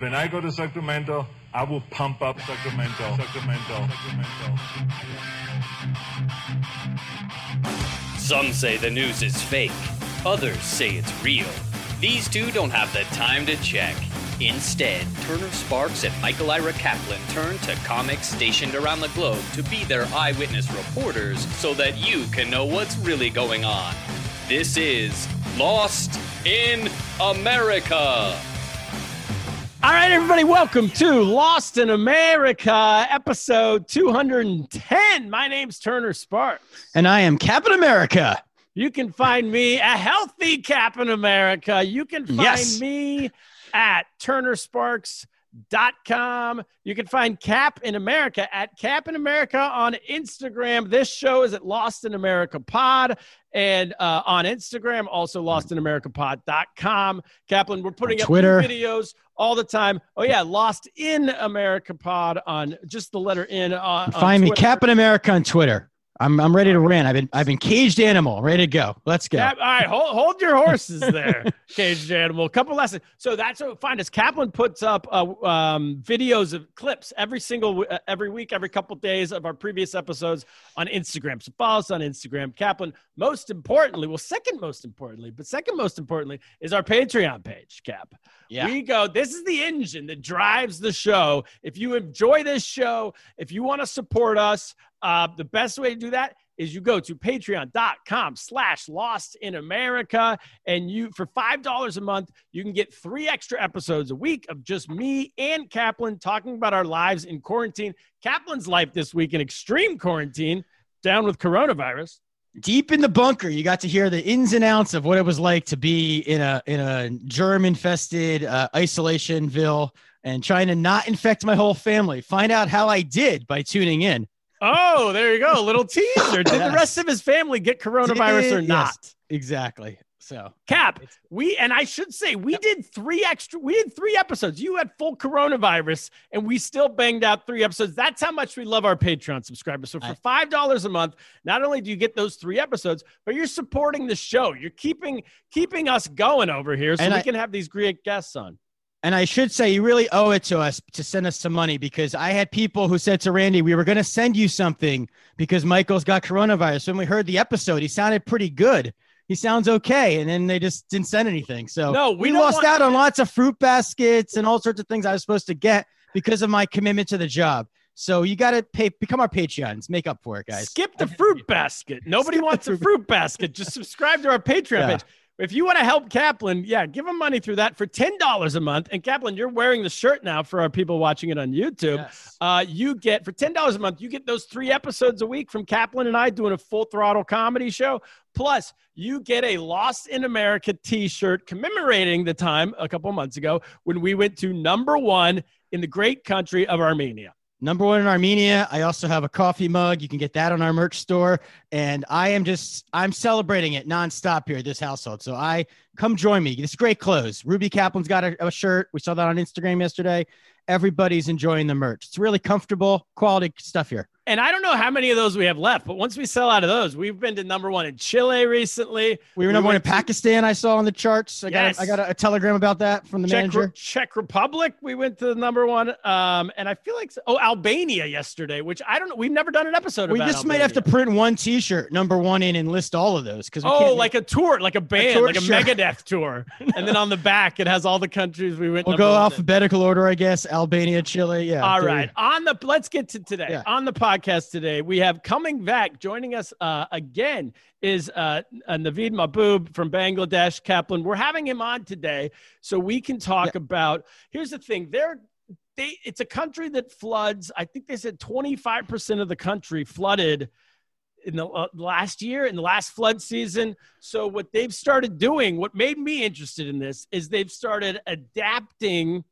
When I go to Sacramento, I will pump up Sacramento. Sacramento. Sacramento. Some say the news is fake, others say it's real. These two don't have the time to check. Instead, Turner Sparks and Michael Ira Kaplan turn to comics stationed around the globe to be their eyewitness reporters so that you can know what's really going on. This is Lost in America. All right, everybody, welcome to Lost in America, episode 210. My name's Turner Sparks. And I am Captain America. You can find me a healthy Captain America. You can find Yes. me at turnersparks.com. You can find Cap in America at Cap in America on Instagram. This show is at Lost in America Pod and uh, on Instagram, also lostinamericapod.com. Kaplan, we're putting On up Twitter. new videos all the time. Oh, yeah, Lost in America Pod on just the letter in. Uh, on Find me Captain America on Twitter. I'm, I'm ready to rant. I've been I've been caged animal, ready to go. Let's go. All right, hold, hold your horses there, caged animal. A couple lessons. So that's what find us. Kaplan puts up uh, um, videos of clips every single uh, every week, every couple days of our previous episodes on Instagram. So follow us on Instagram. Kaplan. Most importantly, well, second most importantly, but second most importantly is our Patreon page. Cap. Yeah. We go. This is the engine that drives the show. If you enjoy this show, if you want to support us, uh, the best way to do that is you go to patreon.com slash lost in america and you for five dollars a month you can get three extra episodes a week of just me and kaplan talking about our lives in quarantine kaplan's life this week in extreme quarantine down with coronavirus Deep in the bunker, you got to hear the ins and outs of what it was like to be in a in a germ infested uh, isolationville and trying to not infect my whole family. Find out how I did by tuning in. Oh there you go a little teaser did the rest of his family get coronavirus or not yes, exactly. So Cap, we and I should say we did three extra. We did three episodes. You had full coronavirus, and we still banged out three episodes. That's how much we love our Patreon subscribers. So for five dollars a month, not only do you get those three episodes, but you're supporting the show. You're keeping keeping us going over here, so And we I- can have these great guests on. And I should say, you really owe it to us to send us some money because I had people who said to Randy, we were going to send you something because Michael's got coronavirus. When we heard the episode, he sounded pretty good. He sounds okay. And then they just didn't send anything. So No, we we, lost out on lots of fruit baskets and all sorts of things I was supposed to get because of my commitment to the job. So you got to pay, become our Patreons, make up for it, guys. Skip the fruit basket. Nobody Skip wants a fruit- fruit basket. Just subscribe to our Patreon Yeah. page. If you want to help Kaplan, yeah, give him money through that for ten dollars a month. And Kaplan, you're wearing the shirt now for our people watching it on YouTube. Yes. Uh, you get for ten dollars a month, you get those three episodes a week from Kaplan and I doing a full throttle comedy show. Plus, you get a Lost in America T-shirt commemorating the time a couple months ago when we went to number one in the great country of Armenia. Number one in Armenia. I also have a coffee mug. You can get that on our merch store. And I am just, I'm celebrating it nonstop here at this household. So I come join me. It's great clothes. Ruby Kaplan's got a, a shirt. We saw that on Instagram yesterday. Everybody's enjoying the merch. It's really comfortable, quality stuff here. And I don't know how many of those we have left, but once we sell out of those, we've been to number one in Chile recently. We were number one in to- Pakistan. I saw on the charts. I got a, I got a, a telegram about that from the Czech, manager. Czech Republic, we went to number one. Um, and I feel like oh Albania yesterday, which I don't know. We've never done an episode. We just might have to print one T-shirt, number one in, and list all of those because Oh, like a tour, like a band, tour, like a. Megadeth tour, and then on the back it has all the countries we went. To. We'll go one in. alphabetical order, I guess. Albania, Chile, yeah. All right. On the let's get to today. Yeah. On the podcast today, we have coming back, joining us uh, again is uh, uh, Naveed Mahbub from Bangladesh, Kaplan. We're having him on today so we can talk about. Here's the thing: they're they. It's a country that floods. I think they said 25 percent of the country flooded in the uh, last year in the last flood season so what they've started doing what made me interested in this is they've started adapting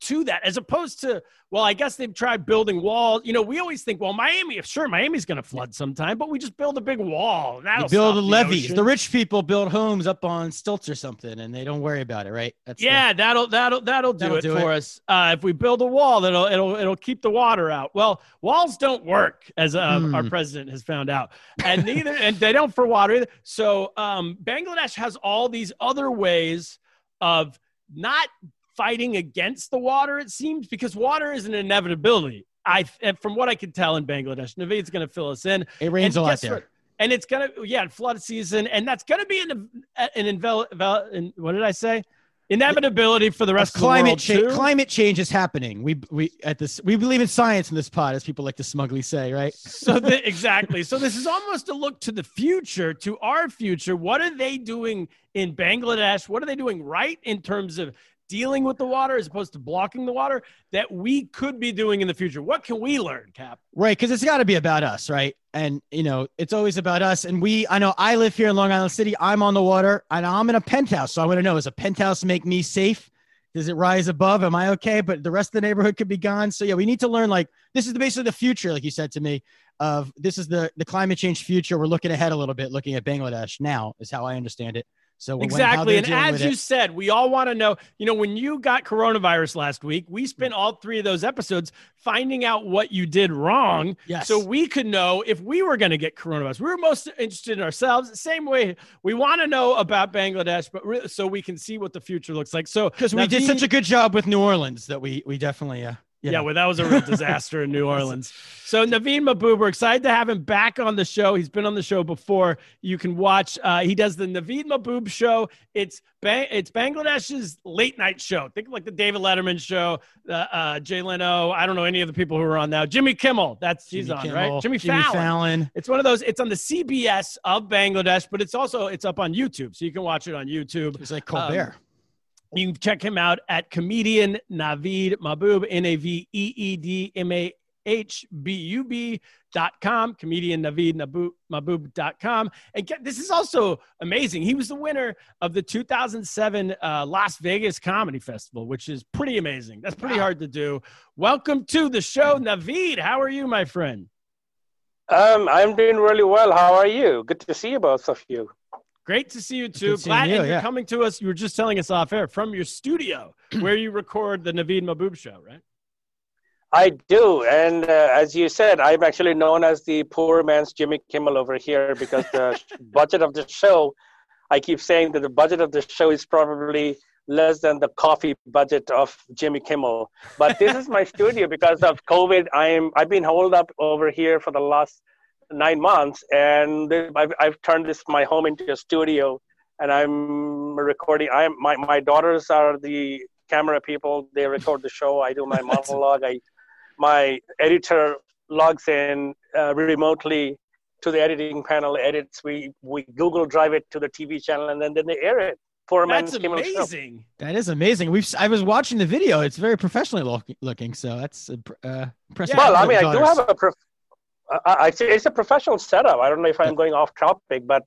to that as opposed to well i guess they've tried building walls you know we always think well miami sure miami's going to flood sometime but we just build a big wall That'll build stop the levees. The rich people build homes up on stilts or something, and they don't worry about it, right? That's the- yeah, that'll that'll that'll do That'll it do for us. Uh, if we build a wall, that'll it'll it'll keep the water out. Well, walls don't work, as uh, Hmm. our president has found out, and neither and they don't for water either. So um, Bangladesh has all these other ways of not fighting against the water. It seems because water is an inevitability. I from what I can tell in Bangladesh, Naveed's going to fill us in. It rains And a lot there. what? And it's gonna, yeah, flood season, and that's gonna be an an invel, in, what did I say? Inevitability for the rest of, climate the world change. too. Climate change is happening. We we at this we believe in science in this pod, as people like to smugly say, right? so the, exactly. So this is almost a look to the future, to our future. What are they doing in Bangladesh? What are they doing right in terms of dealing with the water as opposed to blocking the water that we could be doing in the future? What can we learn, Cap? Right, because it's got to be about us, right? And you know, it's always about us. And we, I know, I live here in Long Island City. I'm on the water, and I'm in a penthouse. So I want to know: Does a penthouse make me safe? Does it rise above? Am I okay? But the rest of the neighborhood could be gone. So yeah, we need to learn. Like this is the basically the future, like you said to me. Of this is the the climate change future. We're looking ahead a little bit, looking at Bangladesh now, is how I understand it. So Exactly. And as you it- said, we all want to know, you know, when you got coronavirus last week, we spent all three of those episodes finding out what you did wrong. Yes. So we could know if we were going to get coronavirus. We were most interested in ourselves. Same way we want to know about Bangladesh, but re- so we can see what the future looks like. So because we did such a good job with New Orleans that we we definitely uh you Yeah, know. well, that was a real disaster in New Orleans. So Naveed Mahbub, we're excited to have him back on the show. He's been on the show before. You can watch. Uh, he does the Naveed Mahbub show. It's ba- it's Bangladesh's late night show. Think of like the David Letterman show, uh, uh, Jay Leno. I don't know any of the people who are on now. Jimmy Kimmel. That's he's on Kimmel, right. Jimmy, Jimmy Fallon. Fallon. It's one of those. It's on the CBS of Bangladesh, but it's also it's up on YouTube, so you can watch it on YouTube. It's like Colbert. You can check him out at comedian Naveed Mahbub, N A V E E D M A H B U B dot com, comedian Naveed Mahbub dot com. And get, this is also amazing. He was the winner of the 2007 uh, Las Vegas Comedy Festival, which is pretty amazing. That's pretty hard to do. Welcome to the show, Naveed. How are you, my friend? Um, I'm doing really well. How are you? Good to see you, both of you. Great to see you too. Glad you, you're yeah. coming to us. You were just telling us off air from your studio where you record the Naveed Mahbub show, right? I do, and uh, as you said, I'm actually known as the poor man's Jimmy Kimmel over here because the budget of the show. I keep saying that the budget of the show is probably less than the coffee budget of Jimmy Kimmel. But this is my studio because of COVID. I'm I've been holed up over here for the last nine months, and I've, I've turned this my home into a studio, and I'm recording. I'm my my daughters are the camera people. They record the show. I do my monologue. I my editor logs in uh, remotely to the editing panel, edits. We we Google Drive it to the TV channel, and then then they air it. Four That's man's Kimmel show. amazing. That is amazing. We've I was watching the video. It's very professionally look, looking. So that's uh, impressive. Well, I mean, I do have a. Prof- I, I it's a professional setup. I don't know if I'm going off topic, but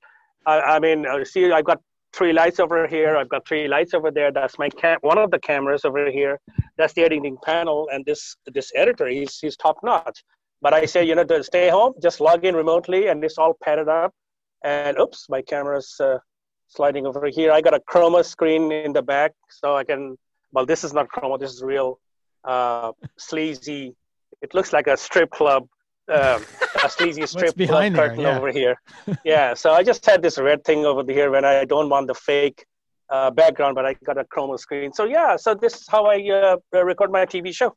I, I mean, uh, see, I've got three lights over here. I've got three lights over there. That's my cam. One of the cameras over here. That's the editing panel, and this this editor, he's he's top notch. But I say, you know, to stay home, just log in remotely, and it's all padded up. And oops, my camera's uh, sliding over here. I got a chroma screen in the back, so I can. Well, this is not chroma. This is real uh, sleazy. It looks like a strip club um, a sleazy strip behind there, curtain yeah. over here. yeah, so I just had this red thing over here when I don't want the fake uh, background, but I got a chroma screen. So yeah, so this is how I uh, record my TV show.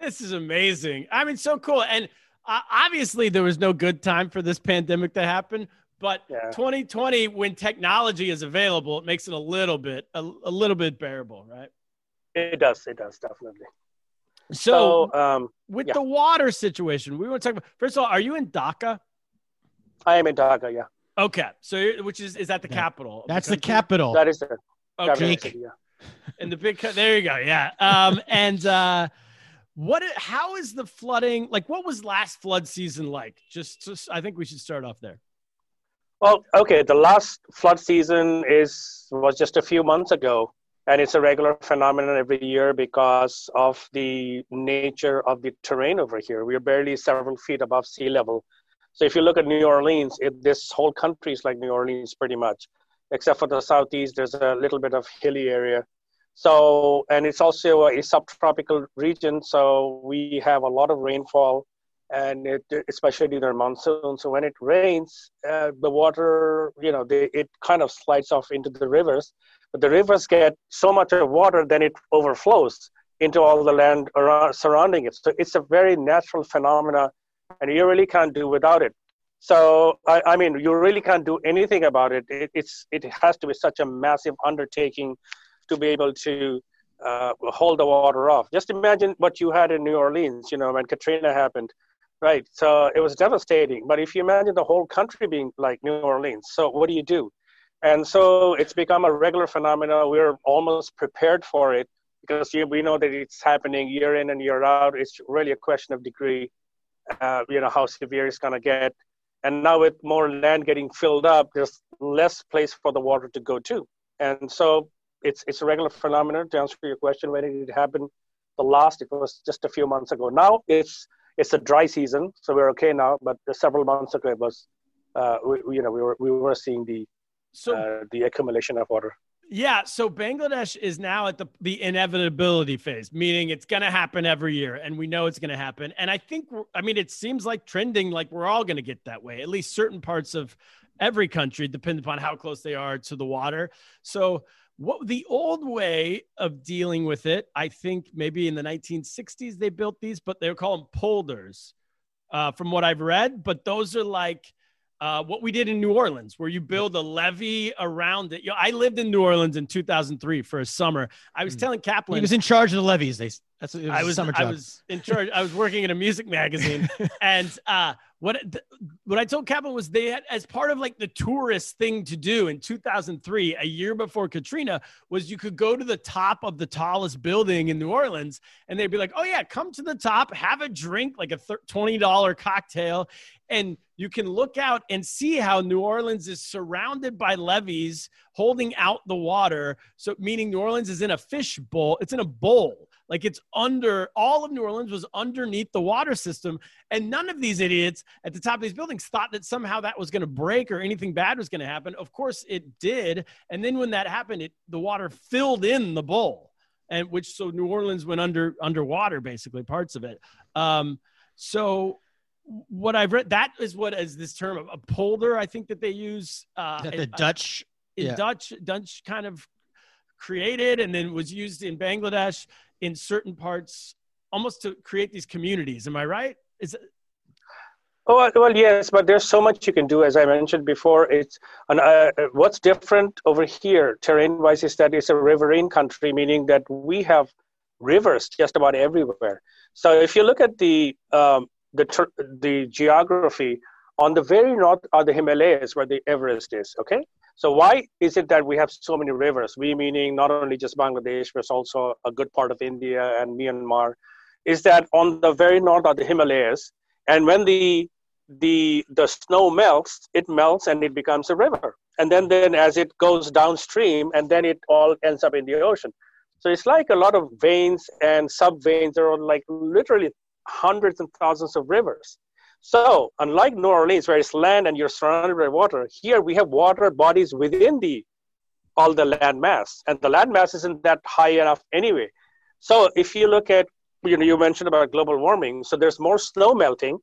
This is amazing. I mean, so cool. And uh, obviously, there was no good time for this pandemic to happen. But Yeah. 2020, when technology is available, it makes it a little bit a, a little bit bearable, right? It does, it does definitely. So, So um, with yeah. the water situation, we want to talk about. First of all, are you in Dhaka? I am in Dhaka. Yeah, Okay, so which is is that the Yeah. capital? That's the country? capital. that is the Okay. capital Jake. city, yeah. And the big co- there you go. Yeah. Um and uh what how is the flooding like what was last flood season like? Just, just I think we should start off there. Well, okay. The last flood season is was just a few months ago, and it's a regular phenomenon every year because of the nature of the terrain over here. We're barely several feet above sea level. So if you look at New Orleans, it, this whole country is like New Orleans pretty much, except for the southeast. There's a little bit of hilly area. So and it's also a subtropical region, so we have a lot of rainfall and it, especially during monsoon. So when it rains, uh, the water, you know, they, it kind of slides off into the rivers. But the rivers get so much of water, then it overflows into all the land around, surrounding it. So it's a very natural phenomena, and you really can't do without it. So I, I mean, you really can't do anything about it. it. It's it has to be such a massive undertaking to be able to uh, hold the water off. Just imagine what you had in New Orleans, you know, when Katrina happened Right. So it was devastating. But if you imagine the whole country being like New Orleans, so what do you do? And so it's become a regular phenomenon. We're almost prepared for it because we know that it's happening year in and year out. It's really a question of degree, uh, you know, how severe it's going to get. And now with more land getting filled up, there's less place for the water to go to. And so it's, it's a regular phenomenon. To answer your question, when it happen? The last, it was just a few months ago. Now it's it's a dry season, so we're okay now. But several months ago, it was, uh, we, you know, we were we were seeing the So uh, the accumulation of water. Yeah, so Bangladesh is now at the the inevitability phase, meaning it's going to happen every year, and we know it's going to happen. And I think, I mean, it seems like trending like we're all going to get that way. At least certain parts of every country, depending upon how close they are to the water. So, what the old way of dealing with it, I think maybe in the 1960s they built these, but they call them polders, uh, from what I've read. But those are like uh, what we did in New Orleans, where you build a levee around it. You know, I lived in New Orleans in 2003 for a summer. I was Hmm. telling Kaplan, He was in charge of the levies. They that's it was I was I was in charge. I was working in a music magazine, and uh, what what I told Kaplan was they had as part of like the tourist thing to do in 2003, a year before Katrina, was you could go to the top of the tallest building in New Orleans, and they'd be like, "Oh yeah, come to the top, have a drink, like a twenty dollar cocktail." And you can look out and see how New Orleans is surrounded by levees holding out the water. So, meaning New Orleans is in a fish bowl, it's in a bowl. Like it's under all of New Orleans was underneath the water system. And none of these idiots at the top of these buildings thought that somehow that was going to break or anything bad was going to happen. Of course, it did. And then when that happened, it, the water filled in the bowl. And which so New Orleans went under underwater, basically parts of it. Um, so what I've read that is what is this term of a polder I think that they use uh, Is that in- the Dutch. in yeah. Dutch Dutch kind of created and then was used in Bangladesh in certain parts almost to create these communities. Am I right? Is it, Oh well, well, yes, but there's so much you can do. As I mentioned before, it's and uh, what's different over here, terrain-wise, is that it's a riverine country, meaning that we have rivers just about everywhere. So if you look at the um, the ter- the geography on the very north are the Himalayas, where the Everest is. Okay, so why is it that we have so many rivers? We meaning not only just Bangladesh, but also a good part of India and Myanmar. Is that on the very north are the Himalayas, and when the the the snow melts, it melts and it becomes a river. And then then as it goes downstream, and then it all ends up in the ocean. So it's like a lot of veins and sub veins. Are like literally hundreds and thousands of rivers. So unlike New Orleans, where it's land and you're surrounded by water, here we have water bodies within the all the land mass, and the land mass isn't that high enough anyway. So if you look at you know you mentioned about global warming, so there's more snow melting,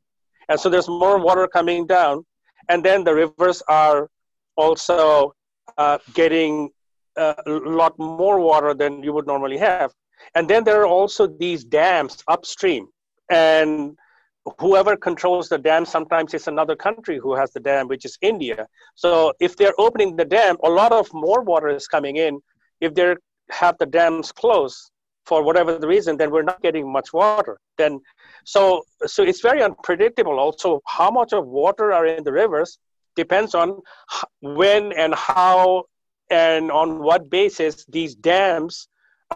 and so there's more water coming down, and then the rivers are also uh, getting uh, a lot more water than you would normally have. And then there are also these dams upstream, and whoever controls the dam sometimes it's another country who has the dam which is india. So if they're opening the dam a lot of more water is coming in. If they have the dams closed for whatever the reason then we're not getting much water. Then so so it's very unpredictable also how much of water are in the rivers depends on when and how and on what basis these dams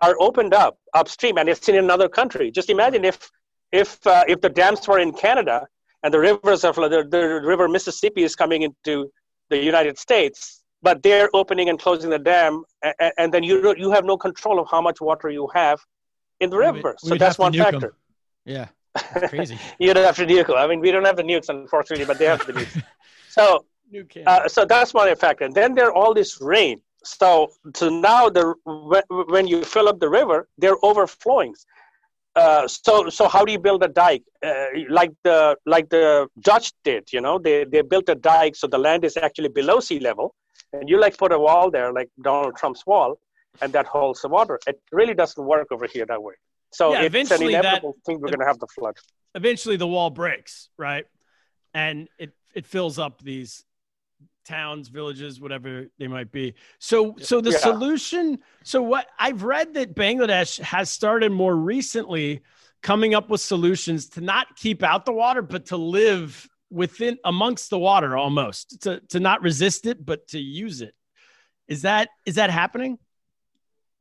are opened up upstream and it's in another country. Just imagine if if uh, if the dams were in Canada and the rivers of the, the river Mississippi is coming into the United States, but they're opening and closing the dam, and, and then you you have no control of how much water you have in the river. so that's one factor. Them. Yeah, crazy. you don't have to nuke them. I mean, we don't have the nukes, unfortunately, but they have the nukes. So, uh, so that's one factor. And then there are all this rain. So, so now the when you fill up the river, they're overflowings. Uh, so so how do you build a dike? Uh, like the like the dutch did you know? They they built a dike so the land is actually below sea level and you like put a wall there like donald trump's wall and that holds the water. It really doesn't work over here that way. So yeah, it's an inevitable that, thing we're going to have the flood. eventually the wall breaks right? And it it fills up these towns, villages, whatever they might be. So, so the yeah. solution. So, what I've read that Bangladesh has started more recently coming up with solutions to not keep out the water, but to live within amongst the water almost to to not resist it, but to use it. Is that is that happening?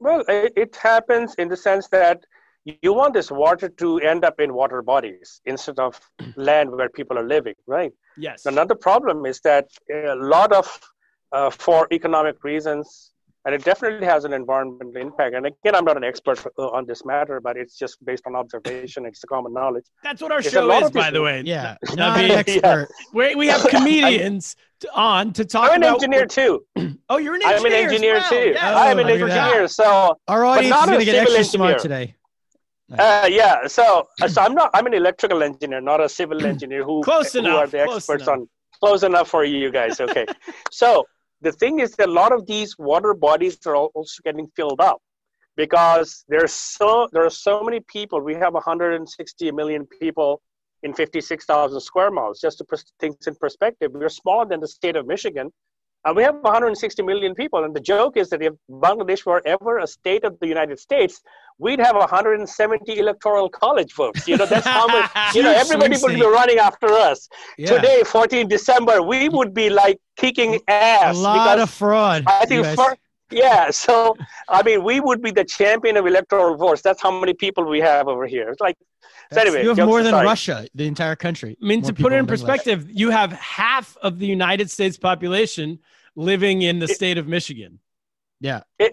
Well, it, it happens in the sense that you want this water to end up in water bodies instead of land where people are living, right? Yes. Another problem is that a lot of, uh, for economic reasons, and it definitely has an environmental impact. And again, I'm not an expert uh, on this matter, but it's just based on observation. It's the common knowledge. That's what our There's show is, by the way. Yeah, not an expert. We, we have comedians on to talk. I'm an about, engineer too. oh, you're an engineer. I'm an engineer well. too. Yeah. I'm an engineer. So our audience is going to get extra engineer. smart today. Uh, yeah, so uh, so I'm not. I'm an electrical engineer, not a civil engineer. Who close who enough, are the experts enough. on close enough for you guys? Okay, so the thing is that a lot of these water bodies are also getting filled up because there's so there are so many people. We have 160 million people in 56,000 square miles. Just to put things in perspective, we're smaller than the state of Michigan, and we have 160 million people. And the joke is that if Bangladesh were ever a state of the United States, we'd have 170 electoral college votes. You know, that's how much, you know, everybody would be running after us. Yeah. Today, 14 December, we would be like kicking ass. A lot of fraud. I think for, yeah, so I mean, we would be the champion of electoral votes. That's how many people we have over here. It's like, so anyway, you have more than Russia, the entire country. I mean, to put it in perspective, you have half of the United States population living in the it, state of Michigan. Yeah, it,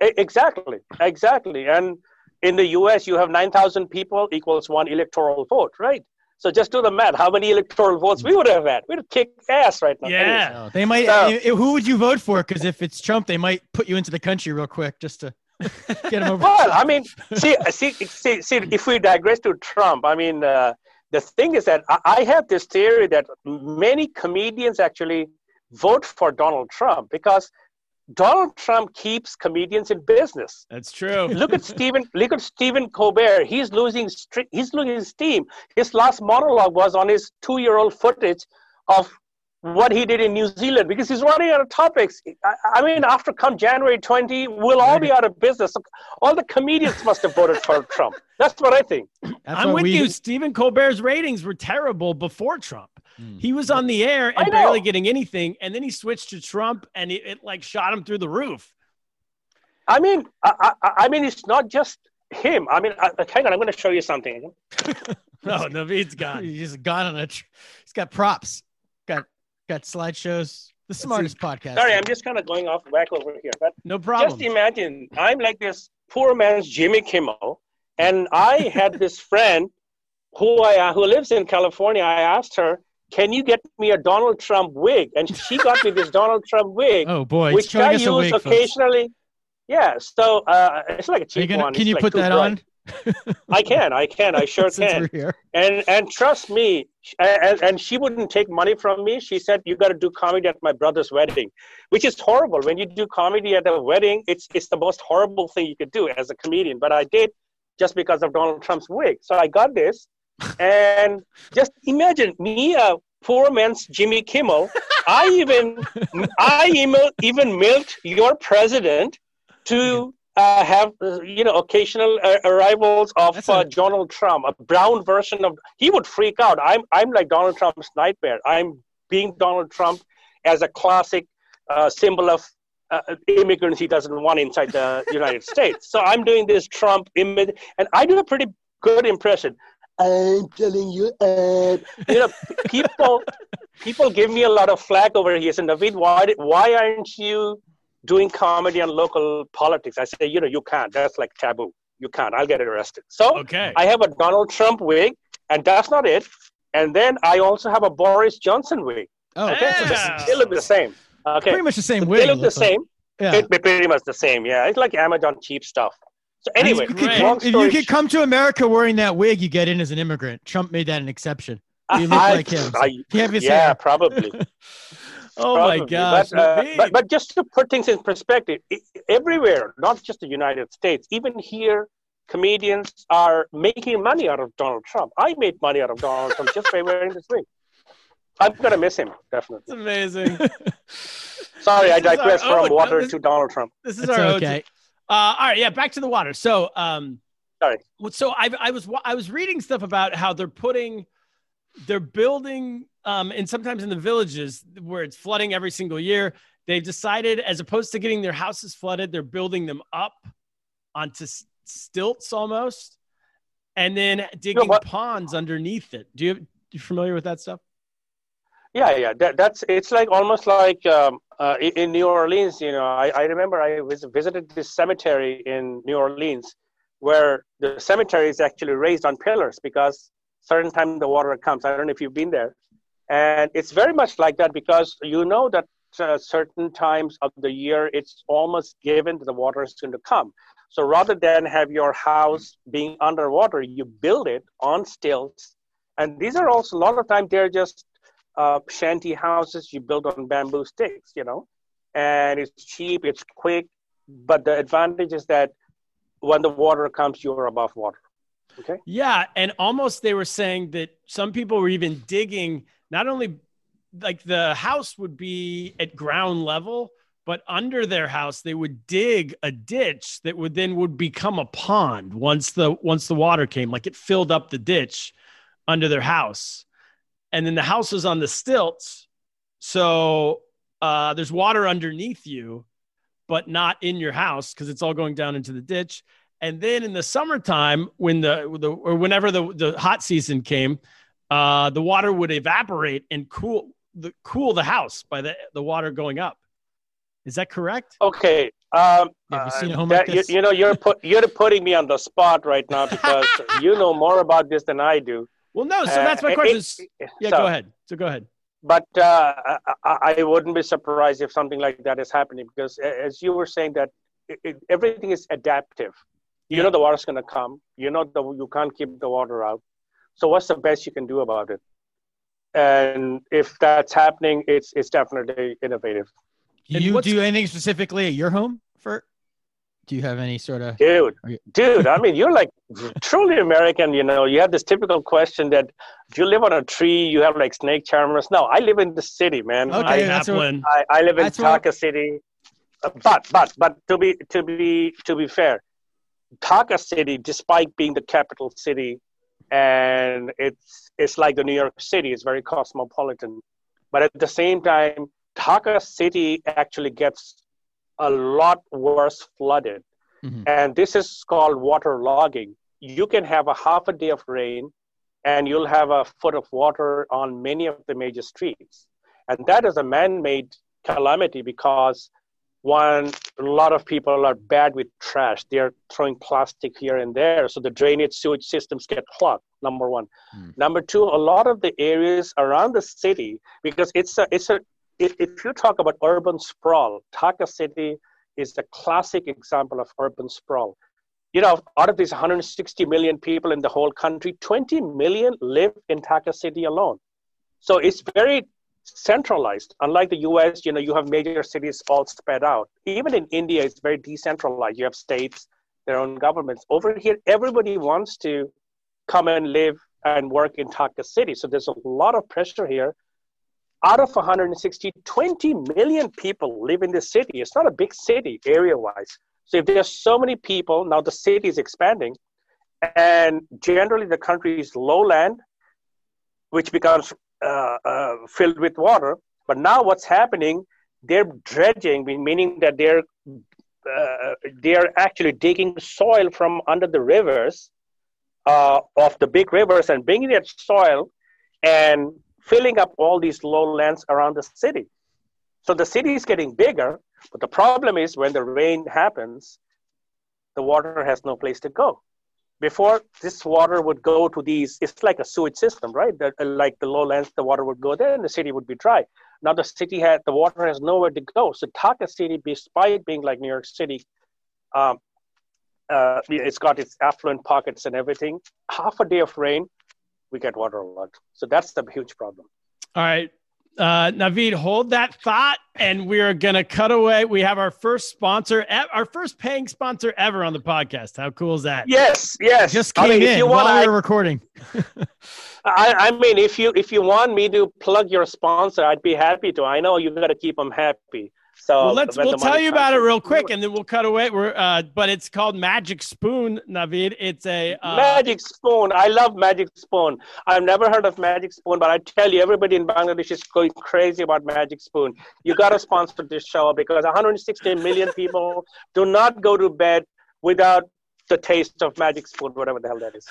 it, exactly, exactly. And in the U.S., you have nine thousand people equals one electoral vote, right? So just do the math. How many electoral votes we would have had? We'd have kicked ass right now. Yeah, anyway. they might. So, who would you vote for? Because if it's Trump, they might put you into the country real quick just to get him over. well, I mean, see, see, see, see, if we digress to Trump, I mean, uh, the thing is that I have this theory that many comedians actually vote for Donald Trump because Donald Trump keeps comedians in business. That's true. look at Stephen. Look at Stephen Colbert. He's losing. He's losing his steam. His last monologue was on his two-year-old footage of what he did in New Zealand because he's running out of topics. I, I mean, after come January 20, we'll all be out of business. All the comedians must have voted for Trump. That's what I think. That's I'm with we... you. Stephen Colbert's ratings were terrible before Trump. Mm. He was on the air and barely getting anything, and then he switched to Trump, and it, it like shot him through the roof. I mean, I, I, I mean, it's not just him. I mean, I, hang on, I'm going to show you something. no, Naveed's gone. He's gone on a. Tr- he's got props. Got slideshows. The smartest podcast. Sorry, I'm just kind of going off back over here, but no problem. Just imagine, I'm like this poor man's Jimmy Kimmel, and I had this friend who I who lives in California. I asked her, can you get me a Donald Trump wig? And she got me this Donald Trump wig. Oh boy, which I use wig, occasionally. Folks. Yeah, so uh, it's like a cheap gonna, one. Can you like put that bright. on? I can, I can, I sure can. And and trust me, and, and she wouldn't take money from me. She said, "You got to do comedy at my brother's wedding," which is horrible. When you do comedy at a wedding, it's it's the most horrible thing you could do as a comedian. But I did just because of Donald Trump's wig. So I got this, and just imagine me, a poor man's Jimmy Kimmel. I even I email, even milked your president to uh, have you know occasional uh, arrivals of uh, a- Donald Trump, a brown version of. He would freak out. I'm I'm like Donald Trump's nightmare. I'm being Donald Trump as a classic uh, symbol of uh, immigrants he doesn't want inside the United States. So I'm doing this Trump image, and I do a pretty good impression. I'm telling you, uh, you know, people people give me a lot of flack over here. And Naveed, why why aren't you doing comedy on local politics. I say, you know, you can't. That's like taboo. You can't. I'll get arrested. So Okay. I have a Donald Trump wig, and that's not it. And then I also have a Boris Johnson wig. Oh, Okay, so Yeah. they look the same. Okay, pretty much the same So way. they look the same. Yeah. It, pretty much the same. Yeah, it's like Amazon cheap stuff. So anyway, you could, if you could come to America wearing that wig, you get in as an immigrant. Trump made that an exception. You look I- like him. I- have his yeah, hair. probably. oh my Probably. gosh. But, uh, but, but just to put things in perspective, everywhere, not just the United States, even here, comedians are making money out of Donald Trump. I made money out of Donald Trump just by wearing this wig. I'm gonna miss him definitely. it's definitely. amazing. Sorry, I This is our digress ode. from water This- to Donald Trump. This is It's our okay. Uh, all right, yeah, back to the water. So, um, Sorry. So I, I was I was reading stuff about how they're putting, they're building, um, and sometimes in the villages where it's flooding every single year, they've decided as opposed to getting their houses flooded, they're building them up onto s- stilts almost, and then digging what- ponds underneath it. Do you you familiar with that stuff? Yeah, yeah. That, that's it's like almost like um, uh, in, in New Orleans. You know, I, I remember I was, visited this cemetery in New Orleans, where the cemetery is actually raised on pillars because certain time the water comes. I don't know if you've been there, and it's very much like that because you know that uh, certain times of the year it's almost given that the water is going to come. So rather than have your house being underwater, you build it on stilts, and these are also a lot of time they're just uh, shanty houses you build on bamboo sticks, you know, and it's cheap, it's quick, but the advantage is that when the water comes, you're above water. Okay. Yeah, and almost they were saying that some people were even digging not only like the house would be at ground level, but under their house they would dig a ditch that would then would become a pond once the once the water came, like it filled up the ditch under their house. And then the house was on the stilts. So uh, there's water underneath you, but not in your house because it's all going down into the ditch. And then in the summertime, when the, the or whenever the, the hot season came, uh, the water would evaporate and cool the cool the house by the, the water going up. Is that correct? Okay. Um, Have you seen a uh, home that- like this? You, you know, you're put, you're putting me on the spot right now because you know more about this than I do. Well, no. So Uh, that's my question. it- yeah, so- go ahead. So go ahead. but uh, I, I wouldn't be surprised if something like that is happening because as you were saying that it, everything is adaptive you know the water's going to come. You know the, you can't keep the water out. So what's the best you can do about it? And if that's happening it's it's definitely innovative. Do you do anything specifically at your home for? Do you have any sort of? dude you- dude i mean you're like truly american you know. You have this typical question that if you live on a tree you have like snake charmers. No i live in the city man. Okay, I, that's what- I, I live in That's Dhaka City, Uh, but but but to be to be to be fair, Dhaka City, despite being the capital city, and it's it's like the New York City, it's very cosmopolitan, but at the same time, Dhaka City actually gets a lot worse flooded, Mhm. and this is called water logging. You can have a half a day of rain, and you'll have a foot of water on many of the major streets, and that is a man-made calamity because one a lot of people are bad with trash they're throwing plastic here and there so the drainage sewage systems get clogged number one Hmm. number two a lot of the areas around the city because it's a it's a if, if you talk about urban sprawl Dhaka city is the classic example of urban sprawl you know, out of these 160 million people in the whole country, 20 million live in Dhaka city alone. So it's very centralized. Unlike the US, you know, you have major cities all spread out. Even in India, it's very decentralized. You have states, their own governments. Over here, everybody wants to come and live and work in Dhaka city. So there's a lot of pressure here. Out of 160, 20 million people live in this city. It's not a big city area wise. So if there's so many people, now the city is expanding, and generally the country is lowland, which becomes filled with water. But now what's happening? They're dredging, meaning that they're uh, they're actually digging soil from under the rivers uh, of the big rivers and bringing that soil and filling up all these lowlands around the city. So the city is getting bigger, but the problem is when the rain happens, the water has no place to go. Before this water would go to these, it's like a sewage system, right? The, like the lowlands, the water would go there and the city would be dry. Now the city had, the water has nowhere to go. So Dhaka City, despite being like New York City, um, uh, it's got its affluent pockets and everything. Half a day of rain, we get waterlogged. So that's the huge problem. All right. Uh, Naveed, hold that thought, and we're gonna cut away. We have our first sponsor, our first paying sponsor ever on the podcast. How cool is that? Yes, yes. Just came I mean, in you while we were recording. I, I, mean, if you if you want me to plug your sponsor, I'd be happy to. I know you got to keep them happy. So well, let's we'll tell you about it real quick, and then we'll cut away. We're uh, but it's called Magic Spoon, Naveed. It's a uh, Magic Spoon. I love Magic Spoon. I've never heard of Magic Spoon, but I tell you, everybody in Bangladesh is going crazy about Magic Spoon. You got to sponsor this show because 160 million people do not go to bed without the taste of Magic Spoon, whatever the hell that is.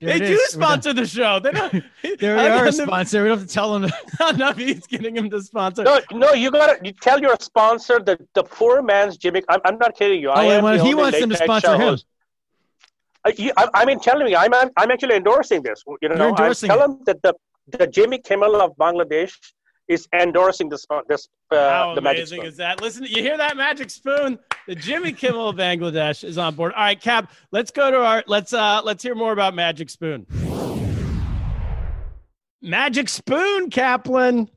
they do is. sponsor the show. They don't. They are a sponsor. We don't have to tell them. Naveed's getting him to sponsor. No, no, you gotta you tell your sponsor that the poor man's Jimmy. I'm, I'm not kidding you. Oh, I am well, he wants them to sponsor him. I, I, mean, telling me, I'm I'm actually endorsing this. You know, You're endorsing I tell him that the the Jimmy Kimmel of Bangladesh is endorsing this this uh, How the amazing is that? Listen, you hear that magic spoon? The Jimmy Kimmel of Bangladesh is on board. All right, Cap, let's go to our let's uh let's hear more about Magic Spoon. Magic Spoon, Kaplan.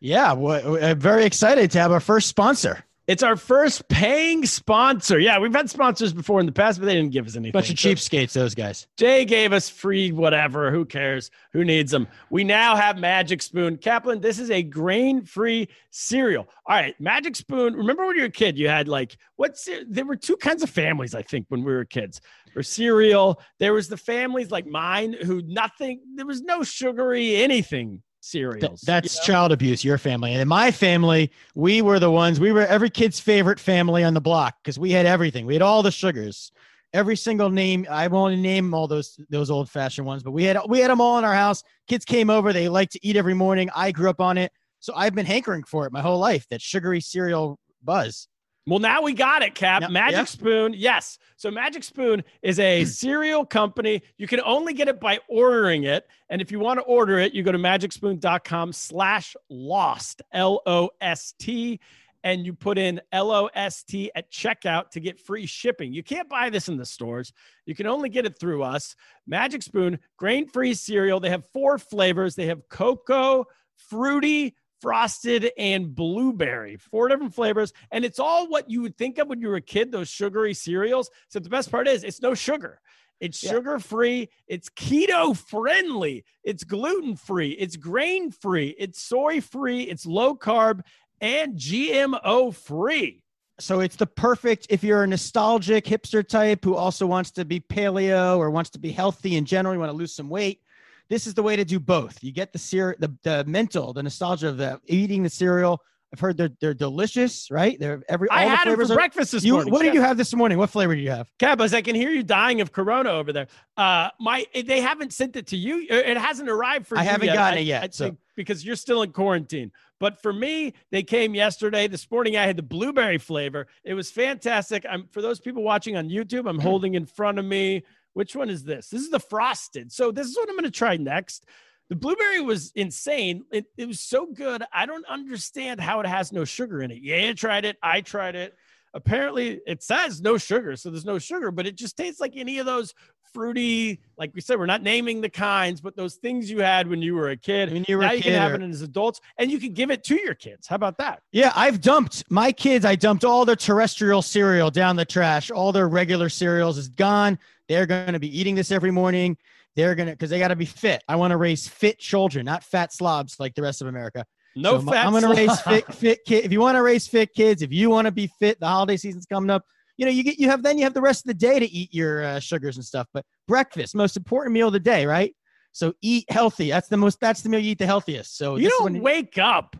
Yeah, well, I'm very excited to have our first sponsor. It's our first paying sponsor. Yeah, we've had sponsors before in the past, but they didn't give us anything. Bunch of cheapskates, those guys. Jay gave us free whatever. Who cares? Who needs them? We now have Magic Spoon. Kaplan, this is a grain free cereal. All right, Magic Spoon. Remember when you were a kid, you had like, what's there were two kinds of families, I think, when we were kids. For cereal, there was the families like mine who nothing, there was no sugary anything cereals. Th- that's you know? child abuse, your family. And in my family, we were the ones, we were every kid's favorite family on the block because we had everything. We had all the sugars. Every single name, I won't name all those those old fashioned ones, but we had we had them all in our house. Kids came over, they liked to eat every morning. I grew up on it. So I've been hankering for it my whole life, that sugary cereal buzz. Well, now we got it, Cap. Yep, Magic yep. Spoon. Yes. So Magic Spoon is a cereal company. You can only get it by ordering it. And if you want to order it, you go to magicspoon.com slash lost, L-O-S-T, and you put in L-O-S-T at checkout to get free shipping. You can't buy this in the stores. You can only get it through us. Magic Spoon, grain-free cereal. They have four flavors. They have cocoa, fruity, frosted and blueberry four different flavors. And it's all what you would think of when you were a kid those sugary cereals. So the best part is it's no sugar. It's yeah. sugar free it's keto friendly it's gluten free it's grain free it's soy free it's low carb and gmo free so it's the perfect if you're a nostalgic hipster type who also wants to be paleo or wants to be healthy in general you want to lose some weight this is the way to do both. You get the cereal, the, the mental, the nostalgia of the eating the cereal. I've heard they're they're delicious, right? They're every. I had the it for are, breakfast this you, morning. What did you have this morning? What flavor do you have? Cabas, I can hear you dying of Corona over there. Uh, my they haven't sent it to you. It hasn't arrived for I you. haven't yet. gotten I, it yet. I so. because you're still in quarantine. But for me, they came yesterday. This morning, I had the blueberry flavor. It was fantastic. I'm for those people watching on YouTube. I'm holding in front of me. Which one is this? This is the frosted. So this is what I'm going to try next. The blueberry was insane. It, it was so good. I don't understand how it has no sugar in it. Yeah, I tried it. I tried it. apparently it says no sugar, so there's no sugar, but it just tastes like any of those fruity, like we said, we're not naming the kinds, but those things you had when you were a kid. When you were now you can have or- it as adults, and you can give it to your kids. How about that? Yeah, I've dumped my kids. I dumped all their terrestrial cereal down the trash. All their regular cereals is gone. They're going to be eating this every morning. They're going to, because they got to be fit. I want to raise fit children, not fat slobs like the rest of America. No So fat. I'm going to raise fit, fit kid. If you want to raise fit kids, if you want to be fit, the holiday season's coming up. You know, you get you have then you have the rest of the day to eat your uh, sugars and stuff. But breakfast, most important meal of the day, right? So eat healthy. That's the most. That's the meal you eat the healthiest. So You this don't when- wake up.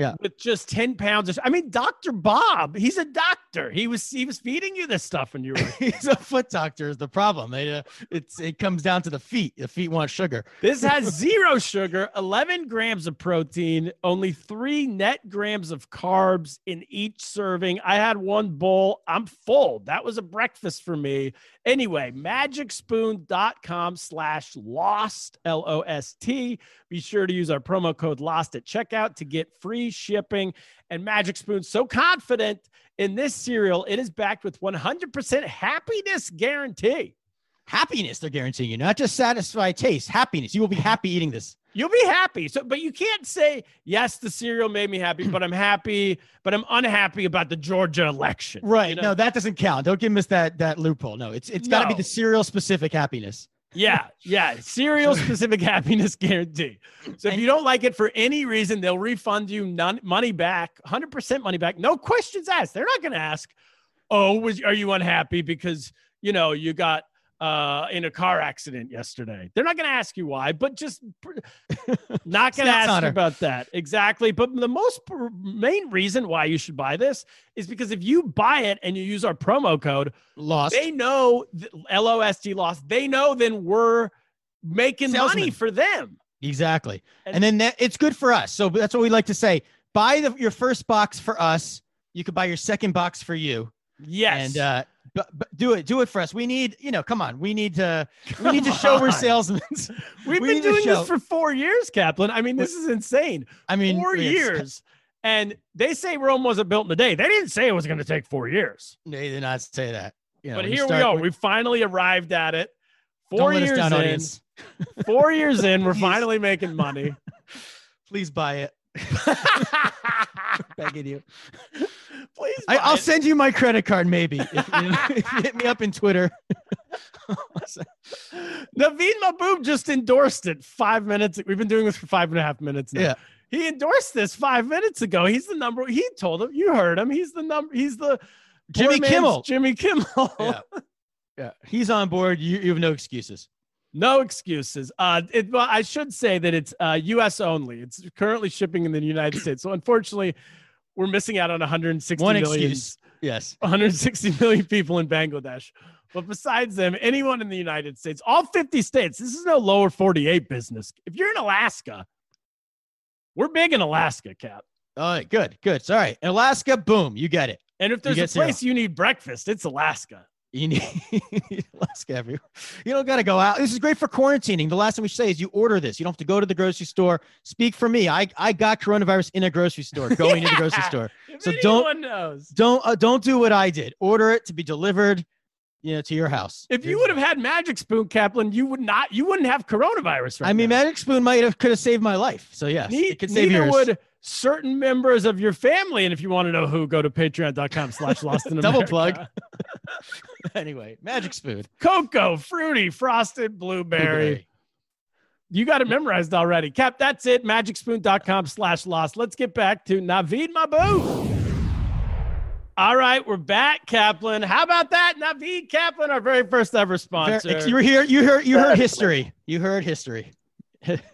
Yeah. With just 10 pounds of I mean, Dr. Bob, he's a doctor. He was he was feeding you this stuff when you were He's a foot doctor is the problem. It, uh, it's it comes down to the feet. The feet want sugar. This has zero sugar, 11 grams of protein, only three net grams of carbs in each serving. I had one bowl. I'm full. That was a breakfast for me. Anyway, magicspoon.com slash lost, L O S T. Be sure to use our promo code lost at checkout to get free shipping. And Magic Spoon, so confident in this cereal, it is backed with 100% happiness guarantee. Happiness, they're guaranteeing you, not just satisfied taste. Happiness. You will be happy eating this. You'll be happy. So, but you can't say, yes, the cereal made me happy, but I'm happy, but I'm unhappy about the Georgia election. Right. You know? No, that doesn't count. Don't give us that that loophole. No, it's it's got to be the cereal specific happiness. Yeah. Yeah. Cereal specific happiness guarantee. So if you don't like it for any reason, they'll refund you none money back, 100% money back. No questions asked. They're not going to ask, oh, was, are you unhappy because, you know, you got uh, in a car accident yesterday. They're not going to ask you why, but just not going to ask honor. you about that. Exactly. But the most main reason why you should buy this is because if you buy it and you use our promo code, Lost. they know th- LOST lost. They know then we're making money for them. Exactly. And- And, then that, it's good for us. So that's what we like to say. Buy the, your first box for us. You could buy your second box for you. Yes. And uh, but, but do it. Do it for us. We need, you know, come on. We need to we need to Come show we're salesmen. We've we been doing this for four years, Kaplan. I mean, this is insane. I mean, four years. And they say Rome wasn't built in a day. They didn't say it was going to take four years. They did not say that. You know, but here start- we are. We finally arrived at it. Four years down, in. audience. Four years in, we're finally making money. Please buy it. Begging you. Please, I, I'll send you my credit card, maybe. If, you, if you hit me up in Twitter. Naveed Mahbub just endorsed it five minutes. We've been doing this for five and a half minutes now. Yeah. He endorsed this five minutes ago. He's the number. He told him. You heard him. He's the number. He's the Jimmy Kimmel. Jimmy Kimmel. Yeah. Yeah. He's on board. You, you have no excuses. No excuses. Uh, it, well, I should say that it's uh, U.S. only. It's currently shipping in the United States. So unfortunately, we're missing out on 160 One million- excuse. Yes. 160 million people in Bangladesh. But besides them, anyone in the United States, all 50 states, this is no lower 48 business. If you're in Alaska, we're big in Alaska, Cap. All right. Good. Good. All right. Alaska, boom. You get it. And if there's a get zero. place you need breakfast, it's Alaska. You need, Alaska everywhere. You don't got to go out. This is great for quarantining. The last thing we should say is you order this. You don't have to go to the grocery store. Speak for me. I, I got coronavirus in a grocery store, going to the grocery store. If So don't-. Don't uh, don't do what I did. Order it to be delivered, you know, to your house. If you would have had Magic Spoon, Kaplan, you would not. You wouldn't have coronavirus right I mean, now. Magic Spoon might have could have saved my life. So yes, Ne- it could save yours. would certain members of your family. And if you want to know who, go to patreon.com slash lost in Double plug. anyway, Magic Spoon. Cocoa, fruity, frosted blueberry. Blueberry. You got it memorized already. Cap, that's it. Magicspoon.com slash lost. Let's get back to Naveed Mahbub. All right, we're back, Kaplan. How about that? Naveed Kaplan, our very first ever Ver- sponsor. You were here. You heard. You heard history. You heard history.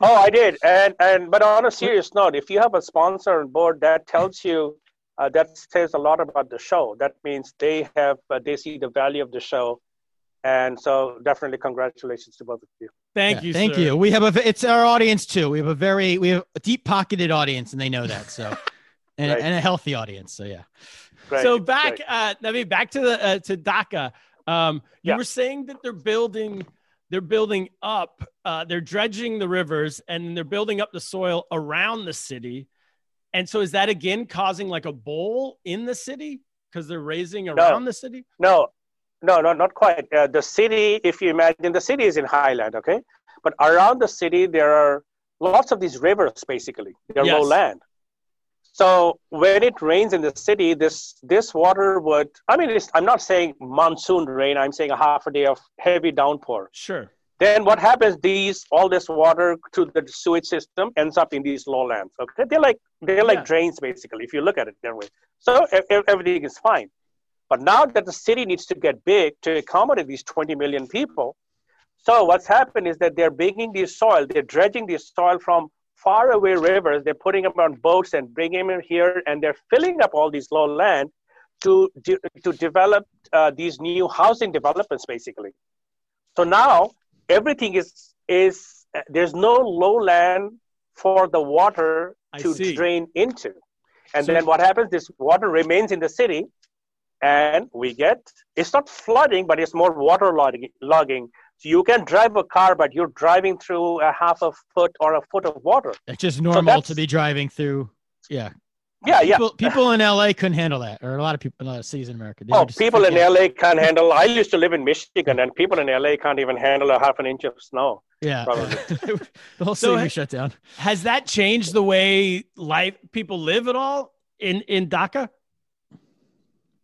Oh, I did. And and but on a serious note, if you have a sponsor on board, that tells you uh, that says a lot about the show. That means they have uh, they see the value of the show, and so definitely congratulations to both of you. Thank Yeah, you. Thank sir. you. We have a. It's our audience too. We have a very. We have a deep pocketed audience, and they know that. So, and, Right. and a healthy audience. So yeah. Great. so back, great. uh, Naveed, back to the uh, to Dhaka. Um, you Yeah. were saying that they're building, they're building up, uh, they're dredging the rivers, and they're building up the soil around the city. And so, is that again causing like a bowl in the city? because they're raising around the city. No, no, no, not quite. Uh, the city, if you imagine, the city is in highland, okay, but around the city there are lots of these rivers. Basically, they're Yes. lowland. So when it rains in the city, this this water would. I mean, it's, I'm not saying monsoon rain. I'm saying a half a day of heavy downpour. Sure. Then what happens? These all this water through the sewage system ends up in these lowlands. Okay, they're like they're like Yeah. drains basically. If you look at it that way, so everything is fine. But now that the city needs to get big to accommodate these 20 million people, so what's happened is that they're bringing this soil, they're dredging this soil from far away rivers. They're putting them on boats and bringing them here, and they're filling up all these low land to to develop uh, these new housing developments, basically. So now everything is is uh, there's no lowland for the water I to see. drain into, and So- then what happens? This water remains in the city, and we get it's not flooding, but it's more water logging. logging. So you can drive a car, but you're driving through a half a foot or a foot of water. It's just normal that's- to be driving through. Yeah. Yeah, yeah. People, people in LA couldn't handle that, or a lot of people in a lot of cities in America. They Oh, just people in forget. LA can't handle. I used to live in Michigan, and people in LA can't even handle a half an inch of snow. Yeah. probably. the whole city hey- was shut down. Has that changed the way life people live at all in in Dhaka?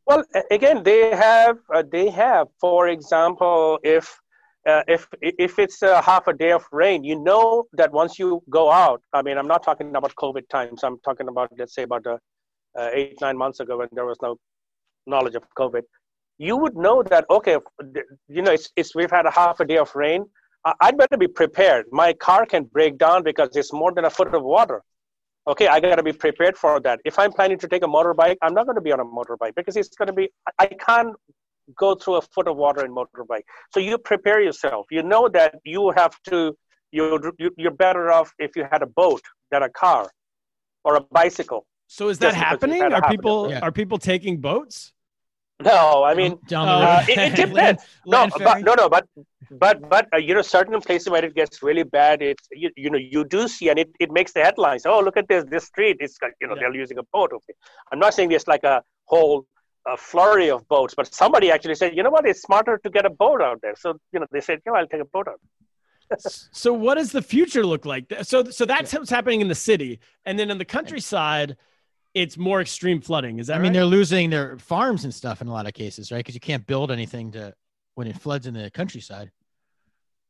Well, again, they have uh, they have, for example, if uh, if if it's a half a day of rain, you know that once you go out. I mean, I'm not talking about COVID times. I'm talking about let's say about uh, uh, eight nine months ago when there was no knowledge of COVID. You would know that okay, you know, it's, it's we've had a half a day of rain. I'd better be prepared. My car can break down because it's more than a foot of water. Okay, I got to be prepared for that. If I'm planning to take a motorbike, I'm not going to be on a motorbike because it's going to be, I can't go through a foot of water in motorbike. So you prepare yourself. You know that you have to, you, you- you're better off if you had a boat than a car or a bicycle. So is that happening? you've had a Are half people. Yeah. are people taking boats? No, I mean, uh, the road. it, it depends. no, land but, no, no, but but but uh, you know, certain places where it gets really bad, it's you, you know you do see, and it, it makes the headlines. Oh, look at this this street. It's like you know Yeah. they're using a boat. Okay, I'm not saying there's like a whole uh, flurry of boats, but somebody actually said, you know what, it's smarter to get a boat out there. So you know they said, yeah, I'll take a boat out. so what does the future look like? So so that's what's happening in the city, and then in the countryside, it's more extreme flooding. Is that I mean, they're losing their farms and stuff in a lot of cases, right? Because you can't build anything to when it floods in the countryside.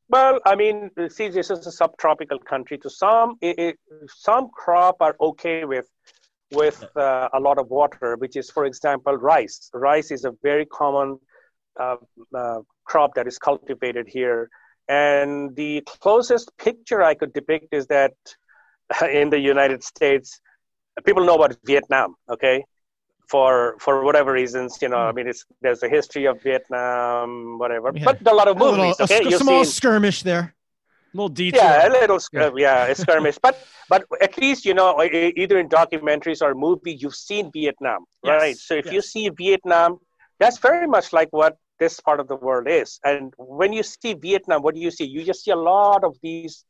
Well, I mean, see, this is a subtropical country. To some, it, it, some crop are okay with with uh, a lot of water, which is, for example, rice. Rice is a very common uh, uh, crop that is cultivated here. And the closest picture I could depict is that in the United States, people know about Vietnam, okay? For for whatever reasons, you know, I mean, it's there's a history of Vietnam, whatever. Yeah. But a lot of A little, movies, a, okay? a small seen- skirmish there. Little detour. yeah, a little yeah, a skirmish. But but at least you know either in documentaries or movie you've seen Vietnam, Yes, right? So if you see Vietnam, that's very much like what this part of the world is. And when you see Vietnam, what do you see? You just see a lot of these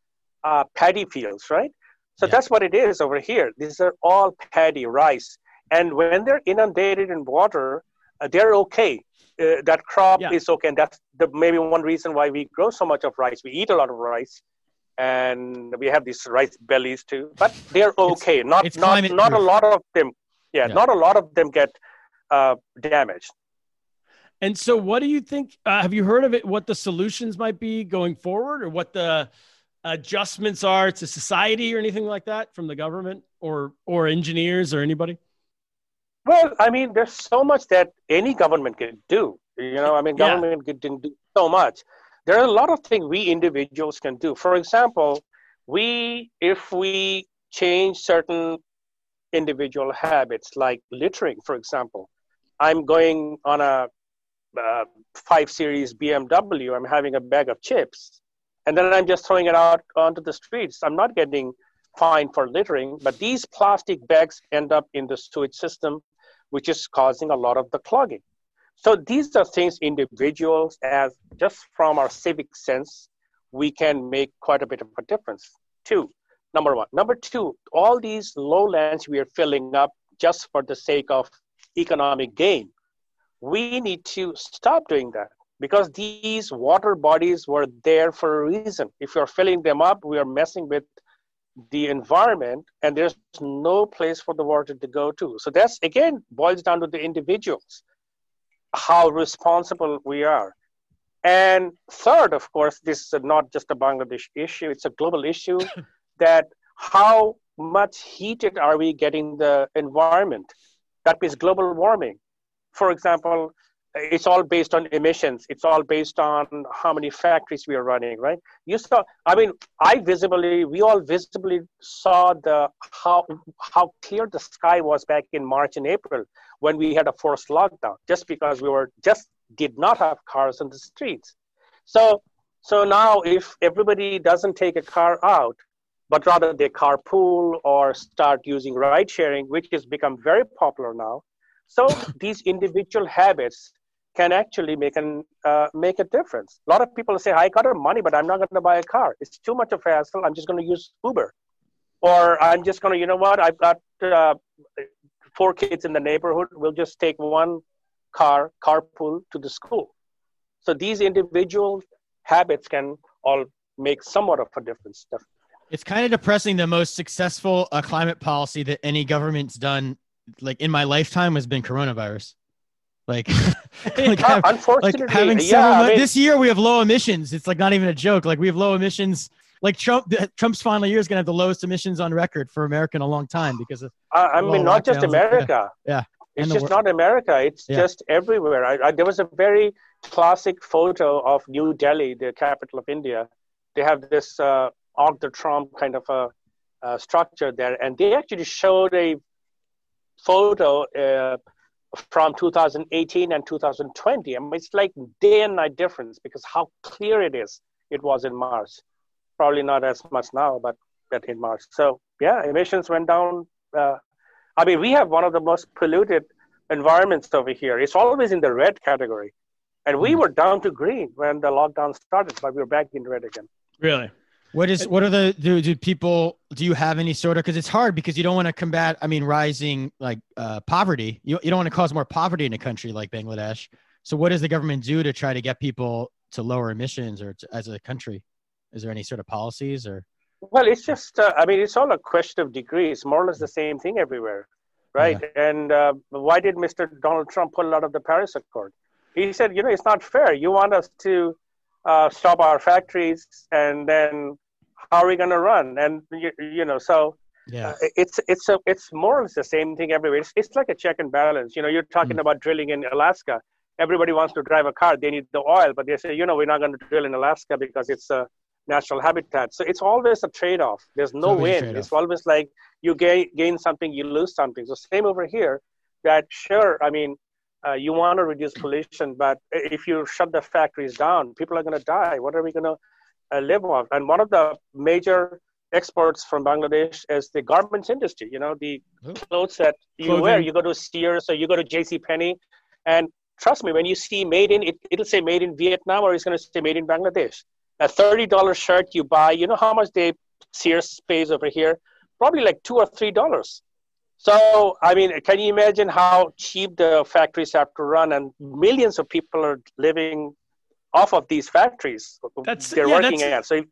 uh, paddy fields, right? So Yeah. that's what it is over here. These are all paddy rice, and when they're inundated in water, uh, they're okay. Uh, that crop Yeah. is okay, and that's the maybe one reason why we grow so much of rice. We eat a lot of rice, and we have these rice bellies too. But they're okay. not it's not not a lot of them. Yeah, Yeah. not a lot of them get uh, damaged. And so, what do you think? Uh, have you heard of it? What the solutions might be going forward, or what the adjustments are to society, or anything like that from the government, or or engineers, or anybody? Well, I mean, there's so much that any government can do. You know, I mean, Yeah. government can can do so much. There are a lot of things we individuals can do. For example, we if we change certain individual habits like littering, for example, I'm going on a uh, five series BMW. I'm having a bag of chips, and then I'm just throwing it out onto the streets. I'm not getting fined for littering, but these plastic bags end up in the sewage system, which is causing a lot of the clogging. So these are things individuals, as just from our civic sense, we can make quite a bit of a difference. Two, number one. Number two, all these lowlands we are filling up just for the sake of economic gain. We need to stop doing that because these water bodies were there for a reason. If you're filling them up, we are messing with the environment and there's no place for the water to go to. So that's again boils down to the individuals, how responsible we are. And third, of course, this is not just a Bangladesh issue, it's a global issue that how much heated are we getting the environment? That means global warming. For example, it's all based on emissions. It's all based on how many factories we are running, right? You saw, I mean, I visibly, we all visibly saw the how how clear the sky was back in March and April when we had a forced lockdown, just because we were just did not have cars on the streets. So so now if everybody doesn't take a car out, but rather they carpool or start using ride sharing, which has become very popular now. So these individual habits can actually make an uh, make a difference. A lot of people say, "I got money, but I'm not going to buy a car. It's too much of a hassle. I'm just going to use Uber, or I'm just going to, you know what? I've got uh, four kids in the neighborhood. We'll just take one car, carpool to the school." So these individual habits can all make somewhat of a difference. It's kind of depressing. The most successful uh, climate policy that any government's done, like in my lifetime, has been coronavirus. Like, like, have, unfortunately, like having yeah, I mean, this year we have low emissions. It's like not even a joke. Like we have low emissions. Like Trump, Trump's final year is going to have the lowest emissions on record for America in a long time because of. I, I mean, not just America. Yeah. It's just not America. It's yeah. just everywhere. I, I, there was a very classic photo of New Delhi, the capital of India. They have this uh, Arc de Triomphe kind of a, a, structure there, and they actually showed a photo uh, from 2018 and 2020. I mean, it's like day and night difference because how clear it is. It was in March. Probably not as much now, but but in March. So yeah, emissions went down. Uh, I mean, we have one of the most polluted environments over here. It's always in the red category, and we mm. were down to green when the lockdown started, but we're back in red again. Really? What is what are the do, do people do you have any sort of because it's hard because you don't want to combat I mean rising like uh, poverty. You, you don't want to cause more poverty in a country like Bangladesh. So what does the government do to try to get people to lower emissions or to, as a country? Is there any sort of policies or? Well it's just uh, I mean it's all a question of degrees more or less the same thing everywhere right? Yeah. and uh, why did Mr. Donald Trump pull out of the Paris Accord? He said you know it's not fair. You want us to uh, stop our factories and then how are we going to run? And you, you know, so yeah, uh, it's it's a it's more or less the same thing everywhere. It's, it's like a check and balance. You know, you're talking mm. about drilling in Alaska. Everybody wants to drive a car. They need the oil, but they say, you know, we're not going to drill in Alaska because it's a natural habitat. So it's always a trade-off. There's no win. It's always like you gain gain something, you lose something. So same over here. That sure, I mean, uh, you want to reduce pollution, but if you shut the factories down, people are going to die. What are we going to uh, live off. And one of the major exports from Bangladesh is the garments industry. You know, the clothes that you Clothing. wear. You go to Sears or you go to J.C. Penney, and trust me, when you see made in, it, it'll say made in Vietnam or it's going to say made in Bangladesh. A thirty dollar shirt you buy, you know how much they Sears pays over here? Probably like two or three dollars. So, I mean, can you imagine how cheap the factories have to run? And millions of people are living off of these factories that's, they're yeah, working at. So if,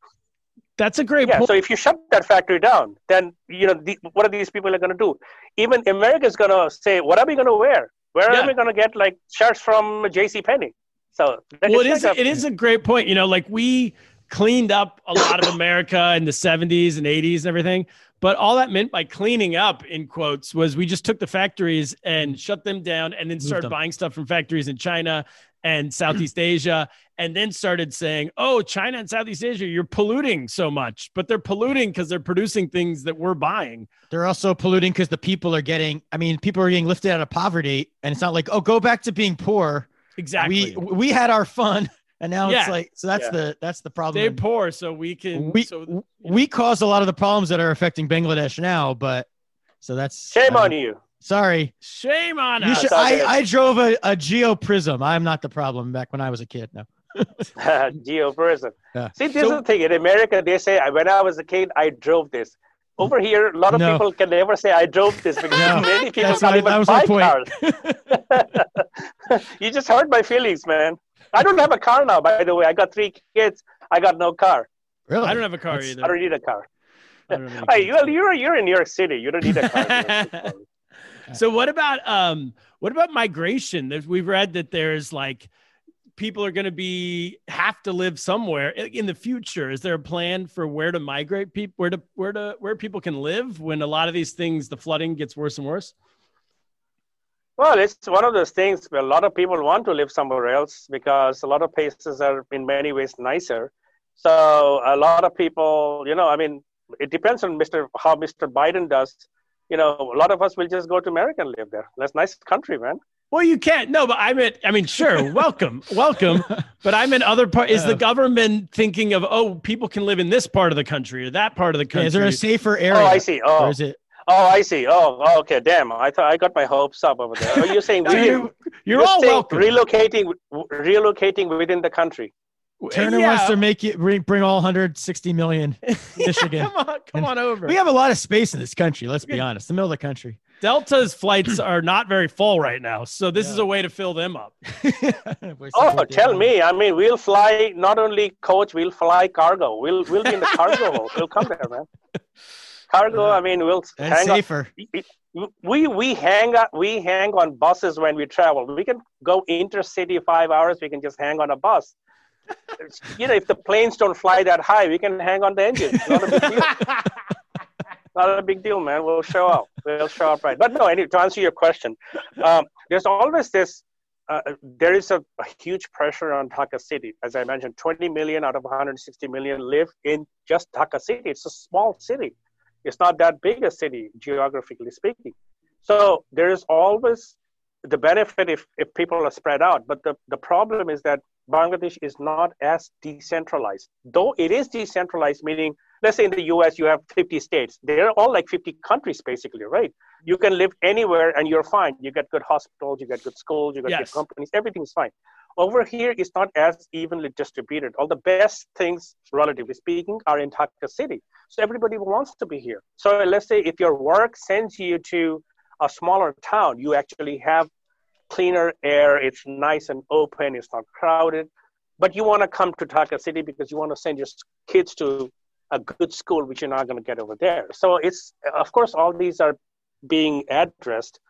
that's a great yeah, point. So if you shut that factory down, then you know the, what are these people are going to do? Even America is going to say, "What are we going to wear? Where yeah. are we going to get like shirts from J.C. Penney?" So well, it is like a, it is a great point. You know, like we cleaned up a lot of America in the 70s and 80s and everything. But all that meant by cleaning up, in quotes, was we just took the factories and shut them down and then started buying stuff from factories in China and Southeast Asia, and then started saying, "Oh, China and Southeast Asia, you're polluting so much." But they're polluting because they're producing things that we're buying. They're also polluting because the people are getting. I mean, people are getting lifted out of poverty, and it's not like, "Oh, go back to being poor." Exactly. We we had our fun, and now yeah. it's like so. That's yeah. the that's the problem. They're poor, so we can. We so, we cause a lot of the problems that are affecting Bangladesh now, but so that's shame on you. Sorry. Shame on you us. Should, I, I drove a, a Geo Prizm. I'm not the problem back when I was a kid. No. Geo Prizm. Yeah. See, this so, is the thing. In America, they say when I was a kid, I drove this. Over here, a lot of No. people can never say I drove this because No, many people that's can't even that was buy point. cars. you just hurt my feelings, man. I don't have a car now, by the way. I got three kids. I got no car. Really? I don't have a car That's- either. I don't need a car. I don't have a Hey, car. well, you're you're in New York City. You don't need a car. So what about um what about migration? There's, we've read that there's like people are going to be have to live somewhere in the future. Is there a plan for where to migrate people where to where to where people can live when a lot of these things the flooding gets worse and worse? Well, it's one of those things where a lot of people want to live somewhere else because a lot of places are in many ways nicer. So a lot of people, you know, I mean, it depends on Mr. how Mr. Biden does. You know, a lot of us will just go to America and live there. That's nice country, man. Well, you can't. No, but I meant. I mean, sure, welcome, welcome. But I'm in other part. Is the government thinking of oh, people can live in this part of the country or that part of the Yeah, country? is there a safer oh, area? Oh, I see. Oh, Or is it? oh, I see. Oh, oh, okay. Damn, I thought I got my hopes up over there. Oh, you're saying No, within- you're, you're you're all saying welcome. relocating, relocating within the country. Turner Yeah. wants to make it bring, bring all 160 million Michigan. come on, come on over. we have a lot of space in this country. Let's be honest. The middle of the country. Delta's flights are not very full right now, so this is a way to fill them up. Oh, tell me. I mean, we'll fly not only coach, we'll fly cargo. We'll we'll be in the cargo hole. We'll come there, man. Cargo. I mean, we'll And hang safer. on. We we hang out. We hang on buses when we travel. We can go intercity five hours. We can just hang on a bus. You know, if the planes don't fly that high, we can hang on the engine. Not a big deal. Not a big deal, man. We'll show up. We'll show up right. But no, anyway, to answer your question, um, there's always this uh, there is a, a huge pressure on Dhaka City. As I mentioned, 20 million out of 160 million live in just Dhaka City. It's a small city. It's not that big a city, geographically speaking. So there is always the benefit if, if people are spread out. But the, the problem is that Bangladesh is not as decentralized. Though it is decentralized, meaning, let's say in the US, you have 50 states. They're all like 50 countries, basically, right? You can live anywhere and you're fine. You get good hospitals, you get good schools, you get Yes. good companies, everything's fine. Over here, it's not as evenly distributed. All the best things, relatively speaking, are in Dhaka City. So everybody wants to be here. So let's say if your work sends you to a smaller town, you actually have cleaner air, it's nice and open, it's not crowded. But you want to come to Dhaka City because you want to send your kids to a good school, which you're not going to get over there. So it's, of course, all these are being addressed.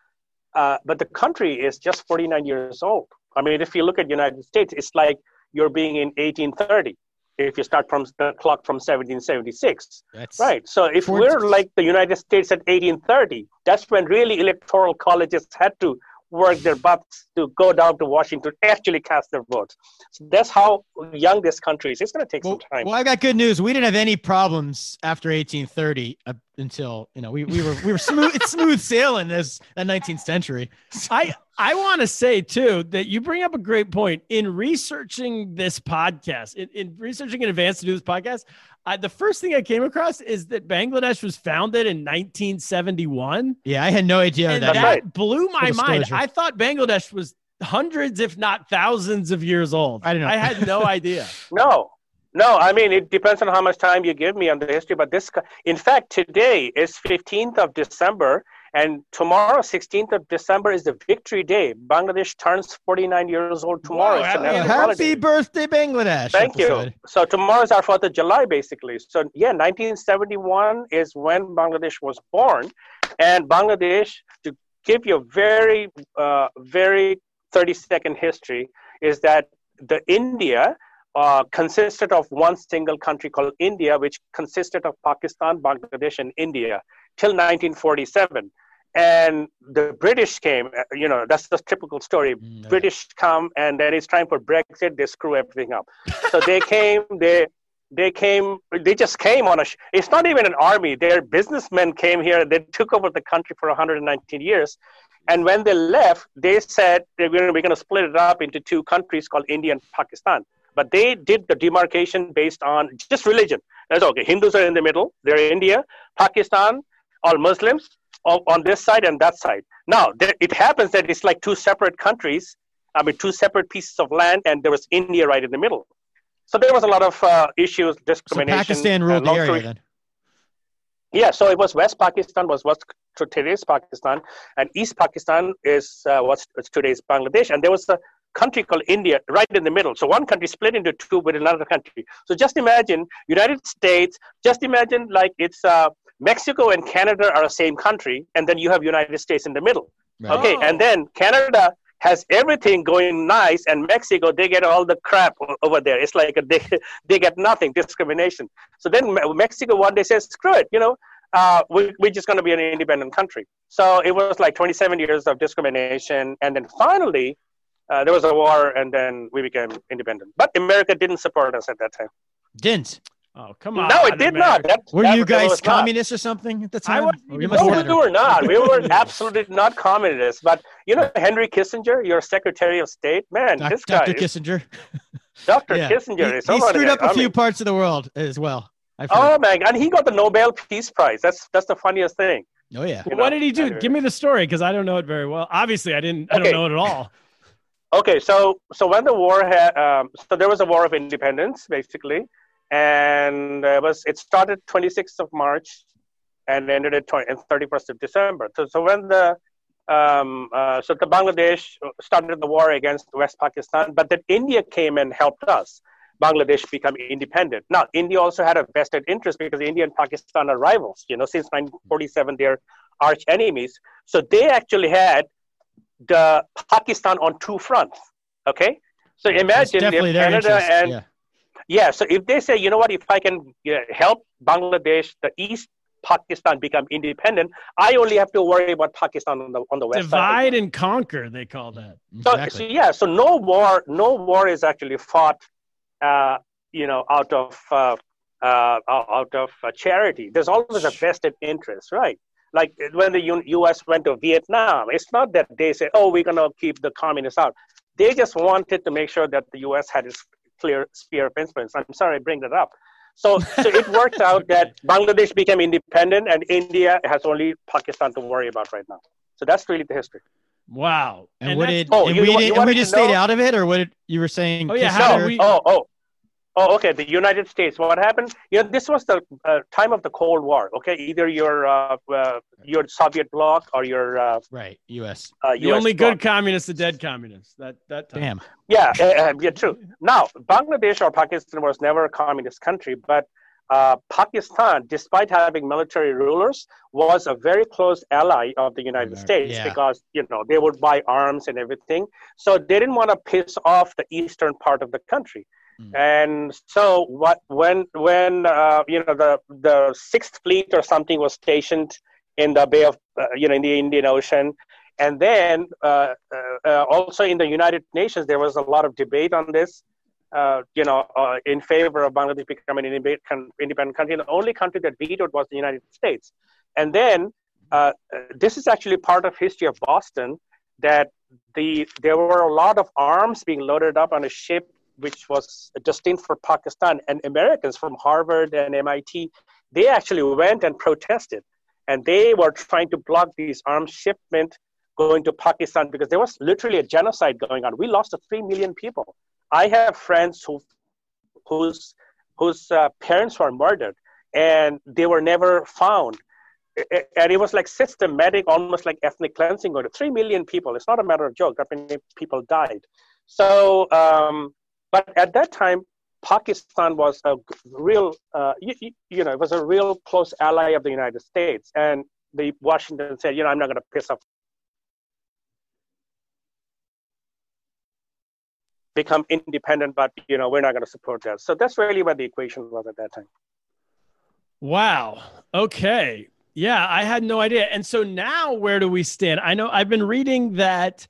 Uh, but the country is just 49 years old. I mean, if you look at United States, it's like you're being in 1830. If you start from the clock from 1776, That's right? So if Fort- we're like the United States at 1830, that's when really electoral colleges had to work their butts to go down to Washington actually cast their votes. So that's how young this country is. It's going to take Well, some time. well, I got good news. We didn't have any problems after 1830 uh, until you know we, we were we were smooth it's smooth sailing this that 19th century. I I want to say too that you bring up a great point in researching this podcast. In, in researching in advance to do this podcast, uh, the first thing I came across is that Bangladesh was founded in 1971, Yeah, I had no idea and that. that right. blew my mind. I thought Bangladesh was hundreds, if not thousands, of years old. I didn't know. I had no idea. No, no. I mean, it depends on how much time you give me on the history. But this, in fact, today is 15th of December, and tomorrow, 16th of December, is the Victory Day. Bangladesh turns 49 years old tomorrow. Whoa, It's a happy- Happy birthday, Bangladesh! Thank you. So tomorrow is our Fourth of July, basically. So yeah, 1971 is when Bangladesh was born, and Bangladesh, to give you a very, uh, very 30 second history, is that the India uh, consisted of one single country called India, which consisted of Pakistan, Bangladesh, and India till 1947. And the British came, you know, that's the typical story. Mm. British come, and then it's time for Brexit. They screw everything up. So they came. They they came. They just came on a. Sh- it's not even an army. Their businessmen came here. They took over the country for 119 years, and when they left, they said they're going to, we're going to split it up into two countries called India and Pakistan. But they did the demarcation based on just religion. That's okay. Hindus are in the middle. They're India. Pakistan, all Muslims on on this side and that side. Now, there, it happens that it's like two separate countries, I mean, two separate pieces of land, and there was India right in the middle. So there was a lot of uh, issues, So discrimination. Pakistan uh, ruled the area then. Yeah, so it was West Pakistan was what today's Pakistan, and East Pakistan is uh, what's today's Bangladesh, and there was a country called India right in the middle. So one country split into two with another country. So just imagine United States. Just imagine like it's uh, Mexico and Canada are the same country, and then you have United States in the middle. Right. Okay, and then Canada has everything going nice, and Mexico they get all the crap over there. It's like a, they they get nothing, discrimination. So then Mexico one day says, "Screw it," you know. Uh, we, we're just going to be an independent country. So it was like 27 years of discrimination. And then finally, uh, there was a war, and then we became independent. But America didn't support us at that time. Didn't. Oh come on! No, it did America. not. That, were that, you guys communists not. or something at the time? Was, no, we were not. We were absolutely not communists. But you know, Henry Kissinger, your Secretary of State, man, Doc, this Dr. guy, Kissinger. Dr. Yeah. Kissinger, he, he screwed up a few parts of the world as well. Oh man, and he got the Nobel Peace Prize. That's that's the funniest thing. Oh yeah. Well, what did he do? Anyway. Give me the story because I don't know it very well. Obviously, I didn't. I okay. don't know it at all. Okay, so so when the war had, um, so there was a war of independence basically, and it was it started 26th of March, and ended at 20, 31st of December. So so when the um, uh, so the Bangladesh started the war against West Pakistan, but then India came and helped us. Bangladesh become independent. Now, India also had a vested interest because India and Pakistan are rivals. You know, since 1947, they're arch enemies. So they actually had the Pakistan on two fronts. Okay, so imagine if Canada and yeah. Yeah. so if they say, you know what, if I can help Bangladesh, the East Pakistan become independent, I only have to worry about Pakistan on the on the west. Divide side. and conquer, they call that. Exactly. So, so yeah, so no war, no war is actually fought uh, you know, out of uh, uh, out of charity. There's always a vested interest, right? Like when the U- U.S. went to Vietnam, it's not that they say, "Oh, we're gonna keep the communists out." They just wanted to make sure that the U.S. had its clear sphere of influence. I'm sorry I bring that up. So, so it worked out that Bangladesh became independent, and India has only Pakistan to worry about right now. So that's really the history. Wow. And, and what did oh, and we, did, and we just stayed out of it, or what you were saying? Oh yeah, how we, oh oh Oh, okay. The United States. What happened? You know, this was the uh, time of the Cold War. Okay, either your uh, uh, your Soviet bloc or your uh, right U.S. Uh, the US only bloc. good communists, the dead communists. That that time. Damn. Yeah, uh, yeah, true. Now, Bangladesh or Pakistan was never a communist country, but Pakistan, despite having military rulers, was a very close ally of the United States yeah. because you know they would buy arms and everything. So they didn't want to piss off the eastern part of the country. Mm. And so what when when uh, you know the the sixth fleet or something was stationed in the Bay of uh, you know in the Indian Ocean, and then uh, uh, uh also in the United Nations there was a lot of debate on this. Uh, you know, in favor of Bangladesh becoming an independent country. The only country that vetoed was the United States. And then this is actually part of history of Boston that the there were a lot of arms being loaded up on a ship which was destined for Pakistan, and Americans from Harvard and MIT, they actually went and protested, and they were trying to block these arms shipment going to Pakistan because there was literally a genocide going on. We lost three million people. I have friends who, whose whose uh, parents were murdered, and they were never found. And it was like systematic, almost like ethnic cleansing. Going to three million people. It's not a matter of joke. That many people died. So um, but at that time, Pakistan was a real, uh, you, you, know, it was a real close ally of the United States. And the Washington said, you know, I'm not going to piss off. Become independent, but you know, we're not going to support that. So that's really what the equation was at that time. Wow. Okay. Yeah, I had no idea. And so now where do we stand? I know I've been reading that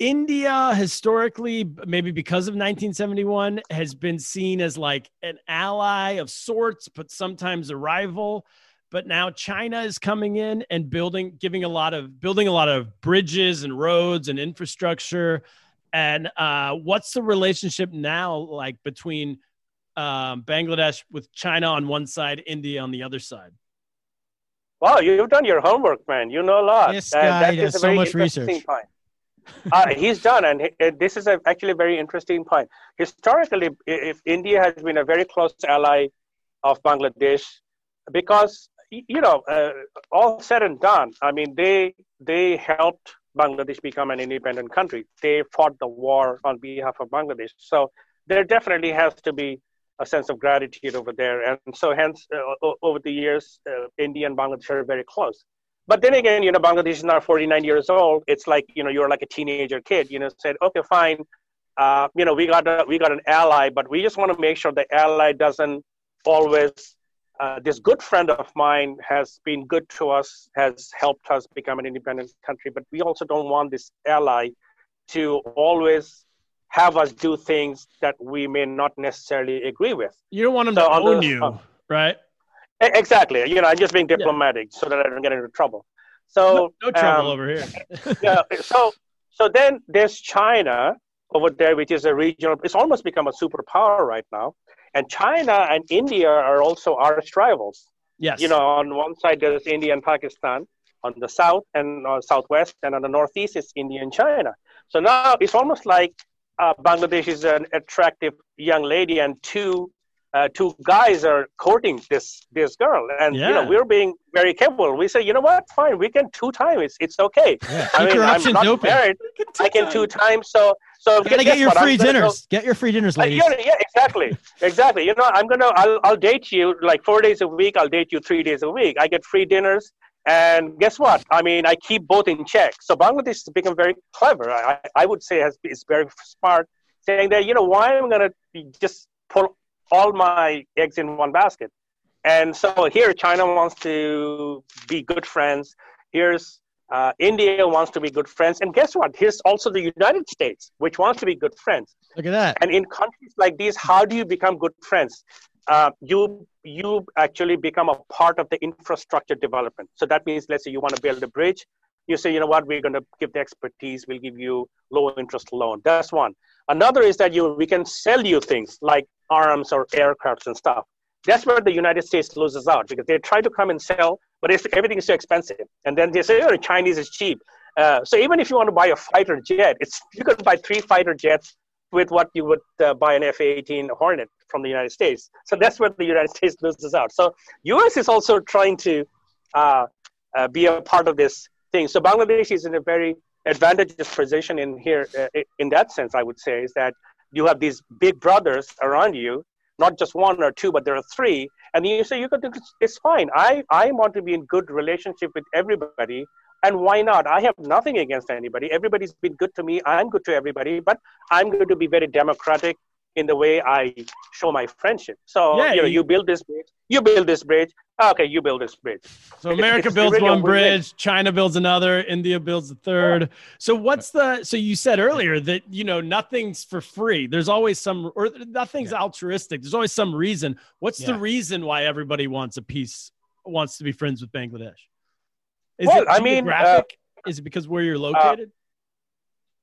India historically, maybe because of 1971, has been seen as like an ally of sorts, but sometimes a rival. But now China is coming in and building, giving a lot of building a lot of bridges and roads and infrastructure. And uh, what's the relationship now like between um, Bangladesh with China on one side, India on the other side? Wow, you've done your homework, man. You know a lot. This guy does so much research. Point uh, he's done, and he, this is a, actually a very interesting point. Historically, if India has been a very close ally of Bangladesh, because you know, uh, all said and done, I mean, they they helped Bangladesh become an independent country. They fought the war on behalf of Bangladesh. So there definitely has to be a sense of gratitude over there. And so, hence, uh, over the years, uh, India and Bangladesh are very close. But then again, you know, Bangladesh is now 49 years old. It's like, you know, you're like a teenager kid, you know, said, okay, fine. Uh, you know, we got, a, we got an ally, but we just want to make sure the ally doesn't always uh, this good friend of mine has been good to us, has helped us become an independent country, but we also don't want this ally to always have us do things that we may not necessarily agree with. You don't want them so to own the, you, uh, right? Exactly. You know, I'm just being diplomatic yeah. so that I don't get into trouble. So no, no trouble um, over here. yeah. So so then there's China over there, which is a regional. It's almost become a superpower right now. And China and India are also arch rivals. Yes. You know, on one side there's India and Pakistan, on the south and uh, southwest, and on the northeast is India and China. So now it's almost like uh, Bangladesh is an attractive young lady, and two uh, two guys are courting this this girl, and yeah. you know we're being very careful. We say, you know what, fine, we can two times. It's it's okay. Yeah. I mean, I'm not open. married. I can two times. So so you gotta get your free dinners. Go, get your free dinners, ladies. Uh, yeah, exactly, exactly. You know, I'm gonna, I'll, I'll date you like four days a week. I'll date you three days a week. I get free dinners, and guess what? I mean, I keep both in check. So Bangladesh has become very clever. I, I would say has is very smart, saying that you know why I'm gonna just pull all my eggs in one basket. And so here, China wants to be good friends. Here's uh, India wants to be good friends. And guess what? Here's also the United States, which wants to be good friends. Look at that. And in countries like these, how do you become good friends? Uh, you you actually become a part of the infrastructure development. So that means, let's say you want to build a bridge, you say, you know what, we're going to give the expertise, we'll give you low interest loan. That's one. Another is that you we can sell you things like arms or aircrafts and stuff. That's where the United States loses out because they try to come and sell but everything is so expensive, and then they say, oh, Chinese is cheap. Uh, so even if you want to buy a fighter jet, it's you could buy three fighter jets with what you would uh, buy an F-18 Hornet from the United States. So that's where the United States loses out. So U.S. is also trying to uh, uh, be a part of this thing. So Bangladesh is in a very advantageous position in here. Uh, in that sense, I would say is that you have these big brothers around you, not just one or two, but there are three, and you say you could it's fine. I i want to be in good relationship with everybody and why not? I have nothing against anybody. Everybody's been good to me. I'm good to everybody but i'm going to be very democratic in the way I show my friendship. So yeah, you know, you build this bridge, you build this bridge. Okay, you build this bridge. So America it's, builds really one bridge, China builds another, India builds a third. Yeah. So what's the? So you said earlier that you know nothing's for free. There's always some, or nothing's yeah. altruistic. There's always some reason. What's the reason why everybody wants a piece, wants to be friends with Bangladesh? Is well, it I mean, uh, is it because where you're uh, located?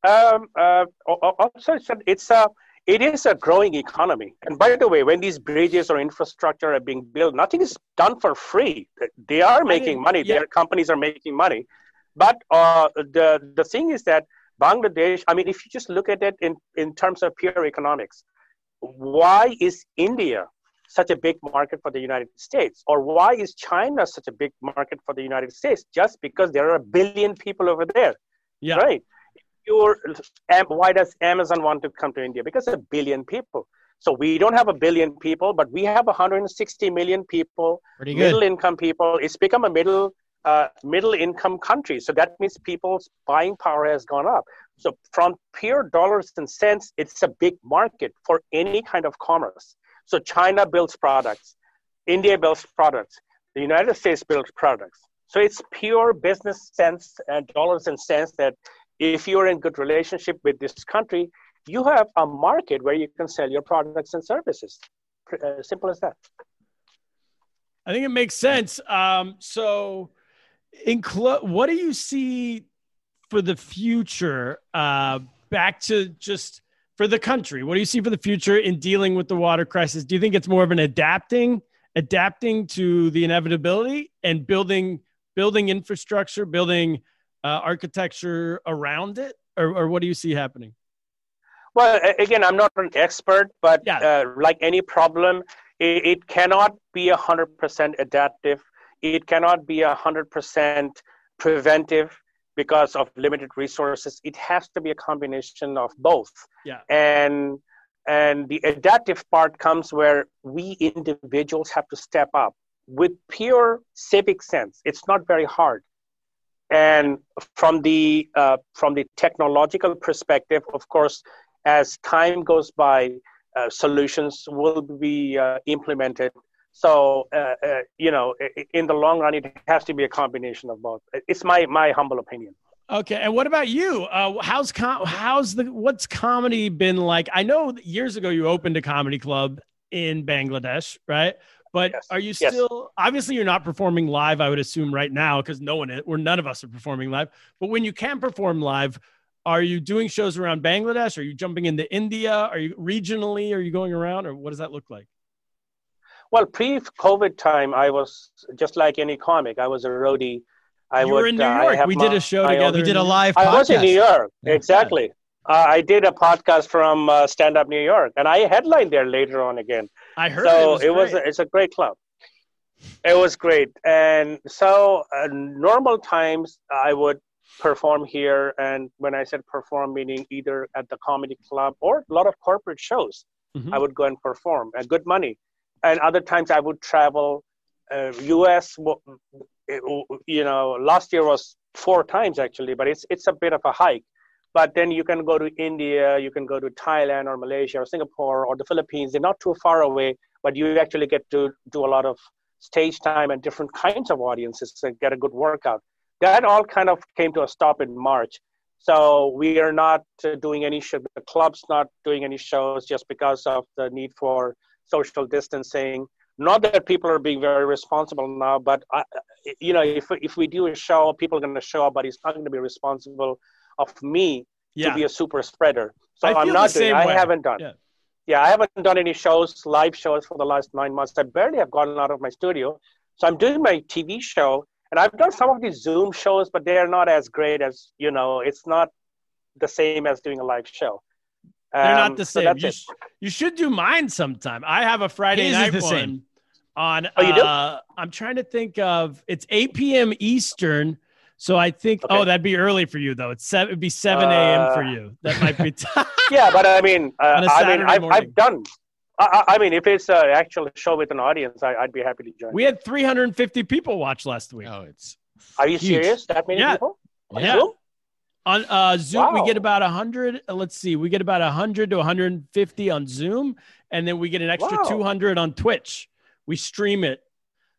Uh, um, uh, also, it's uh, it is a growing economy. And by the way, when these bridges or infrastructure are being built, nothing is done for free. They are making money. Yeah. Their companies are making money. But uh, the the thing is that Bangladesh. I mean, if you just look at it in in terms of pure economics, why is India such a big market for the United States, or why is China such a big market for the United States? Just because there are a billion people over there, yeah. right? Pure why does amazon want to come to india? Because a billion people. So we don't have a billion people but we have 160 million people middle income people. It's become a middle uh, middle income country. So that means people's buying power has gone up. So from pure dollars and cents it's a big market for any kind of commerce. So china builds products. India builds products. The united states builds products. So it's pure business sense and dollars and cents that if you're in good relationship with this country, you have a market where you can sell your products and services. Uh, simple as that. I think it makes sense. Um, so, in clo- what do you see for the future? Uh, back to just for the country. What do you see for the future in dealing with the water crisis? Do you think it's more of an adapting, adapting to the inevitability, and building building infrastructure, building uh, architecture around it, or, or what do you see happening? Well, again, I'm not an expert, but yeah. uh, like any problem, it, it cannot be 100% adaptive. it cannot be a hundred percent preventive because of limited resources. It has to be a combination of both. Yeah. And and the adaptive part comes where we individuals have to step up with pure civic sense. It's not very hard. And from the uh, from the technological perspective, of course, as time goes by, uh, solutions will be uh, implemented. So, uh, uh, you know, in the long run, it has to be a combination of both. It's my my humble opinion. Okay, and what about you? Uh, how's com- how's the what's comedy been like? I know years ago you opened a comedy club in Bangladesh, right? But Yes. are you Yes. still obviously you're not performing live? I would assume right now because no one or none of us are performing live. But when you can perform live, are you doing shows around Bangladesh? Are you jumping into India? Are you regionally? Are you going around, or what does that look like? Well, pre-COVID time, I was just like any comic. I was a roadie. I you would, were in New uh, York. have We did a show together. We did a New- live I podcast. was in New York. Yeah. Exactly. Uh, I did a podcast from uh, Stand Up New York, and I headlined there later on again. I heard so it was. a, it's a great club. It was great, and so uh, normal times I would perform here, and when I said perform, meaning either at the comedy club or a lot of corporate shows, Mhm. I would go and perform at good money, and other times I would travel. Uh, U.S. You know, last year was four times actually, but it's it's a bit of a hike. But then you can go to India, you can go to Thailand or Malaysia or Singapore or the Philippines. They're not too far away, but you actually get to do a lot of stage time and different kinds of audiences and get a good workout. That all kind of came to a stop in March. So we are not uh, doing any show. The club's not doing any shows just because of the need for social distancing. Not that people are being very responsible now, but I, you know, if if we do a show, people are going to show up, but it's not going to be responsible of me yeah. to be a super spreader. So I I'm not the doing. same I haven't done. Yeah. Yeah, I haven't done any shows, live shows for the last nine months. I barely have gotten out of my studio. So I'm doing my TV show, and I've done some of these Zoom shows, but they are not as great as you know. It's not the same as doing a live show. They're Um, not the same. that's you, sh- you should do mine sometime. I have a Friday His is night the one same. on. Oh, you do? uh, I'm trying to think of. It's 8 p.m. Eastern. So I think. Okay. Oh, that'd be early for you though. It's seven. It'd be 7 a.m. for Uh, you. That might be. T- yeah, but I mean, uh, On a I mean, I've. I've done. I, I I mean, if it's an actual show with an audience, I, I'd be happy to join. we had 350 people watch last week. Oh, it's Are you huge. serious? That many Yeah. people? On Yeah. Zoom? On uh, Zoom, we get about 100. uh, Let's see, we get about 100 to 150 on Zoom, and then we get an extra Wow. 200 on Twitch. We stream it,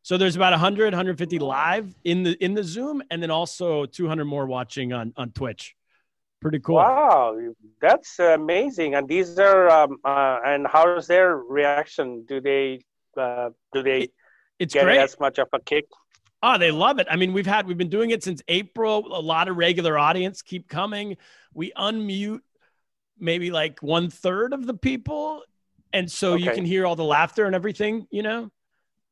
so there's about 100, 150 live in the in the Zoom, and then also 200 more watching on on Twitch. Pretty cool. Wow, that's amazing. And these are, um, uh, and how's their reaction? Do they, uh, do they It's get great. as much of a kick? Oh, they love it. I mean, we've had we've been doing it since April. A lot of regular audience keep coming. We unmute maybe like one third of the people, and so you can hear all the laughter and everything, you know.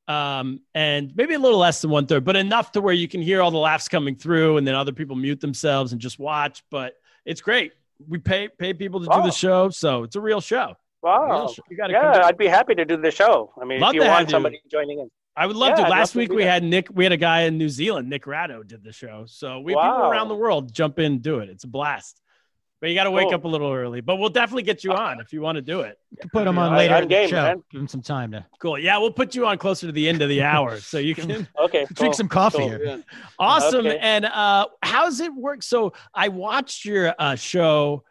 Um, and maybe a little less than one third, but enough to where you can hear all the laughs coming through, and then other people mute themselves and just watch. But it's great. We pay pay people to do the show, so it's a real show. Real Wow. show. You got to Yeah, I'd be happy to do the show. I mean, Love if you to want you. somebody joining in. I would love Yeah, to. Last love to week do we that. had Nick. We had a guy in New Zealand, Nick Ratto, did the show. So we have people around the world jump in, and do it. It's a blast. But you got to wake Cool. up a little early. But we'll definitely get you on if you want to do it. You put them on I- later I'm in the game, show. man. Give them some time to Cool. Yeah, we'll put you on closer to the end of the hour so you can. Okay. drink cool, some coffee cool. here. awesome. Okay. And uh, how's it work? So I watched your uh, show.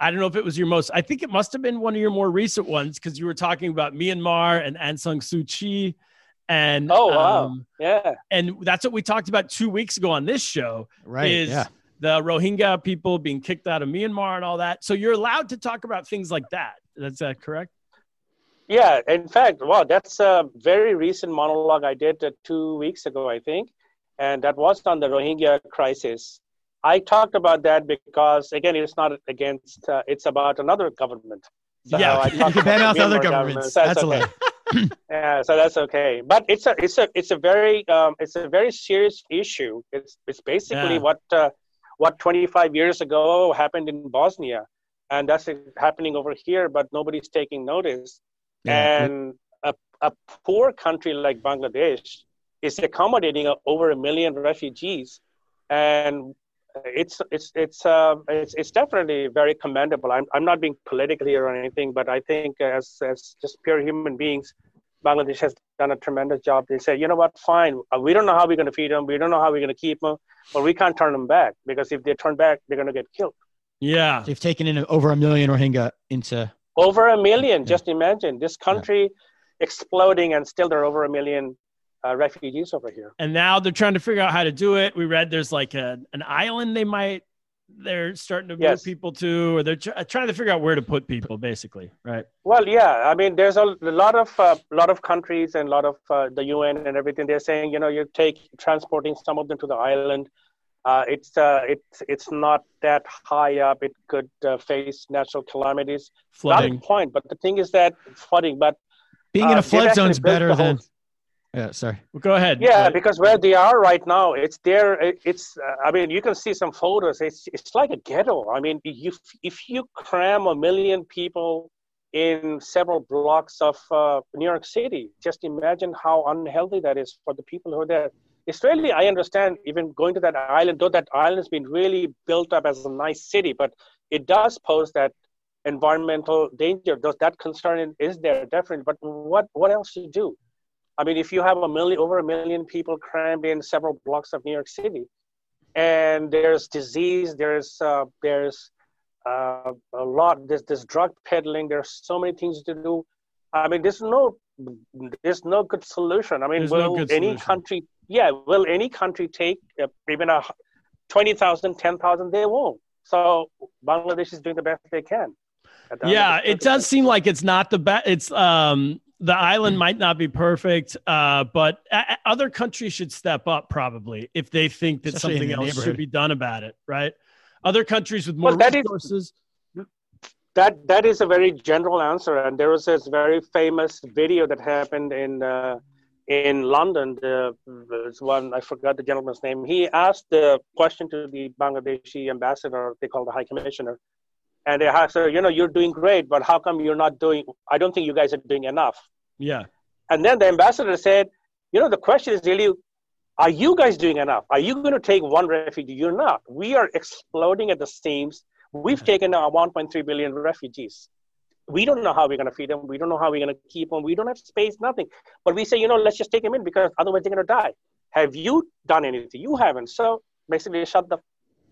I don't know if it was your most. I think it must have been one of your more recent ones because you were talking about Myanmar and Aung San Suu Kyi, and Oh, wow. um, Yeah. and that's what we talked about two weeks ago on this show. Right. is yeah. The Rohingya people being kicked out of Myanmar and all that. So you're allowed to talk about things like that. That's that correct. Yeah, in fact, wow, that's a very recent monologue I did uh, two weeks ago, I think, and that was on the Rohingya crisis. I talked about that because, again, it's not against; uh, it's about another government. So Yeah, I you talked can ban about other governments. government. That's okay. Yeah, so that's okay. But it's a it's a it's a very um, it's a very serious issue. It's it's basically Yeah. what uh, what 25 years ago happened in Bosnia, and that's happening over here, but nobody's taking notice. Yeah. And a, a poor country like Bangladesh is accommodating over a million refugees, and it's it's it's uh, it's it's definitely very commendable. I'm I'm not being political here or anything, but I think as as just pure human beings, Bangladesh has done a tremendous job. They say, you know what, fine, uh, we don't know how we're going to feed them, we don't know how we're going to keep them, but we can't turn them back because if they turn back, they're going to get killed. Yeah, they've taken in over a million Rohingya into over a million. Yeah. Just imagine this country yeah. exploding, and still there are over a million uh, refugees over here. And now they're trying to figure out how to do it. We read there's like a, an island they might they're starting to yes. move people to, or they're tr- trying to figure out where to put people, basically, right? Well, yeah. I mean, there's a, a lot of a uh, lot of countries and a lot of uh, the UN and everything. They're saying, you know, you take transporting some of them to the island. Uh, it's uh, it's it's not that high up. It could uh, face natural calamities. Flooding. Not point, but the thing is that flooding. But being in a uh, flood zone is better than yeah, sorry. Well, go ahead. Yeah, because where they are right now, it's there. It's. Uh, I mean, you can see some photos. It's. It's like a ghetto. I mean, if if you cram a million people in several blocks of uh, New York City, just imagine how unhealthy that is for the people who are there. It's really, I understand, even going to that island, though that island has been really built up as a nice city, but it does pose that environmental danger. Does that concern is there definitely? But what what else do you do? I mean, if you have a million, over a million people crammed in several blocks of New York City, and there's disease, there's uh, there's uh, a lot, there's this drug peddling, there's so many things to do. I mean, there's no there's no good solution. I mean, there's will no any solution. country, yeah, will any country take uh, even a 20,000, 10,000? They won't. So Bangladesh is doing the best they can. Yeah, it does seem like it's not the best. It's um the island might not be perfect, uh, but a- other countries should step up probably if they think that Especially something else should be done about it, right? Other countries with more Well, that is- resources. that that is a very general answer and there was this very famous video that happened in uh, in london the there's one i forgot the gentleman's name he asked the question to the bangladeshi ambassador they call the high commissioner and they asked her you know you're doing great but how come you're not doing i don't think you guys are doing enough Yeah. and then the ambassador said you know the question is really are you guys doing enough are you going to take one refugee you're not we are exploding at the seams We've taken now 1.3 billion refugees. We don't know how we're going to feed them. We don't know how we're going to keep them. We don't have space, nothing. But we say, you know, let's just take them in because otherwise they're going to die. Have you done anything? You haven't. So basically, shut the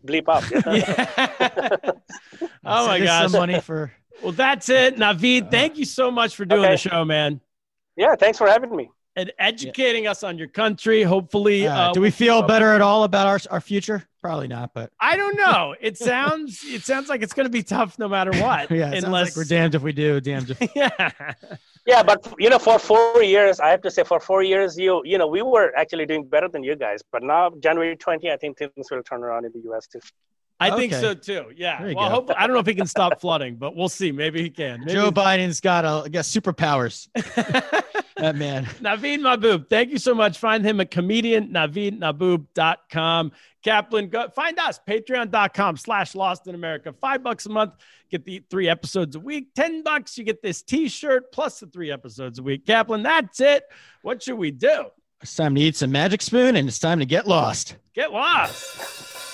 bleep up. oh my Send us gosh. some money for Well, that's it, Naveed, Thank you so much for doing Okay. the show, man, yeah, thanks for having me. And educating us on your country. Hopefully, Uh, uh, do we feel better at all about our our future? Probably not, but I don't know. It sounds it sounds like it's going to be tough no matter what. yeah, it sounds unless like we're damned if we do, damned if yeah. Yeah, but you know, for four years, I have to say, for four years, you you know, we were actually doing better than you guys. But now, January 20, I think things will turn around in the U.S. too. I think Okay. so too. Yeah. Well, hope, I don't know if he can stop flooding, but we'll see. Maybe he can. Maybe Joe Biden's got a I guess superpowers. that man. Naveed Mahbub, thank you so much. Find him at comedian naveedmahbub.com. Kaplan, go find us, patreon.com slash lost in America. Five bucks a month, get the three episodes a week. Ten bucks, you get this t-shirt plus the three episodes a week. Kaplan, that's it. What should we do? It's time to eat some magic spoon and it's time to get lost. Get lost.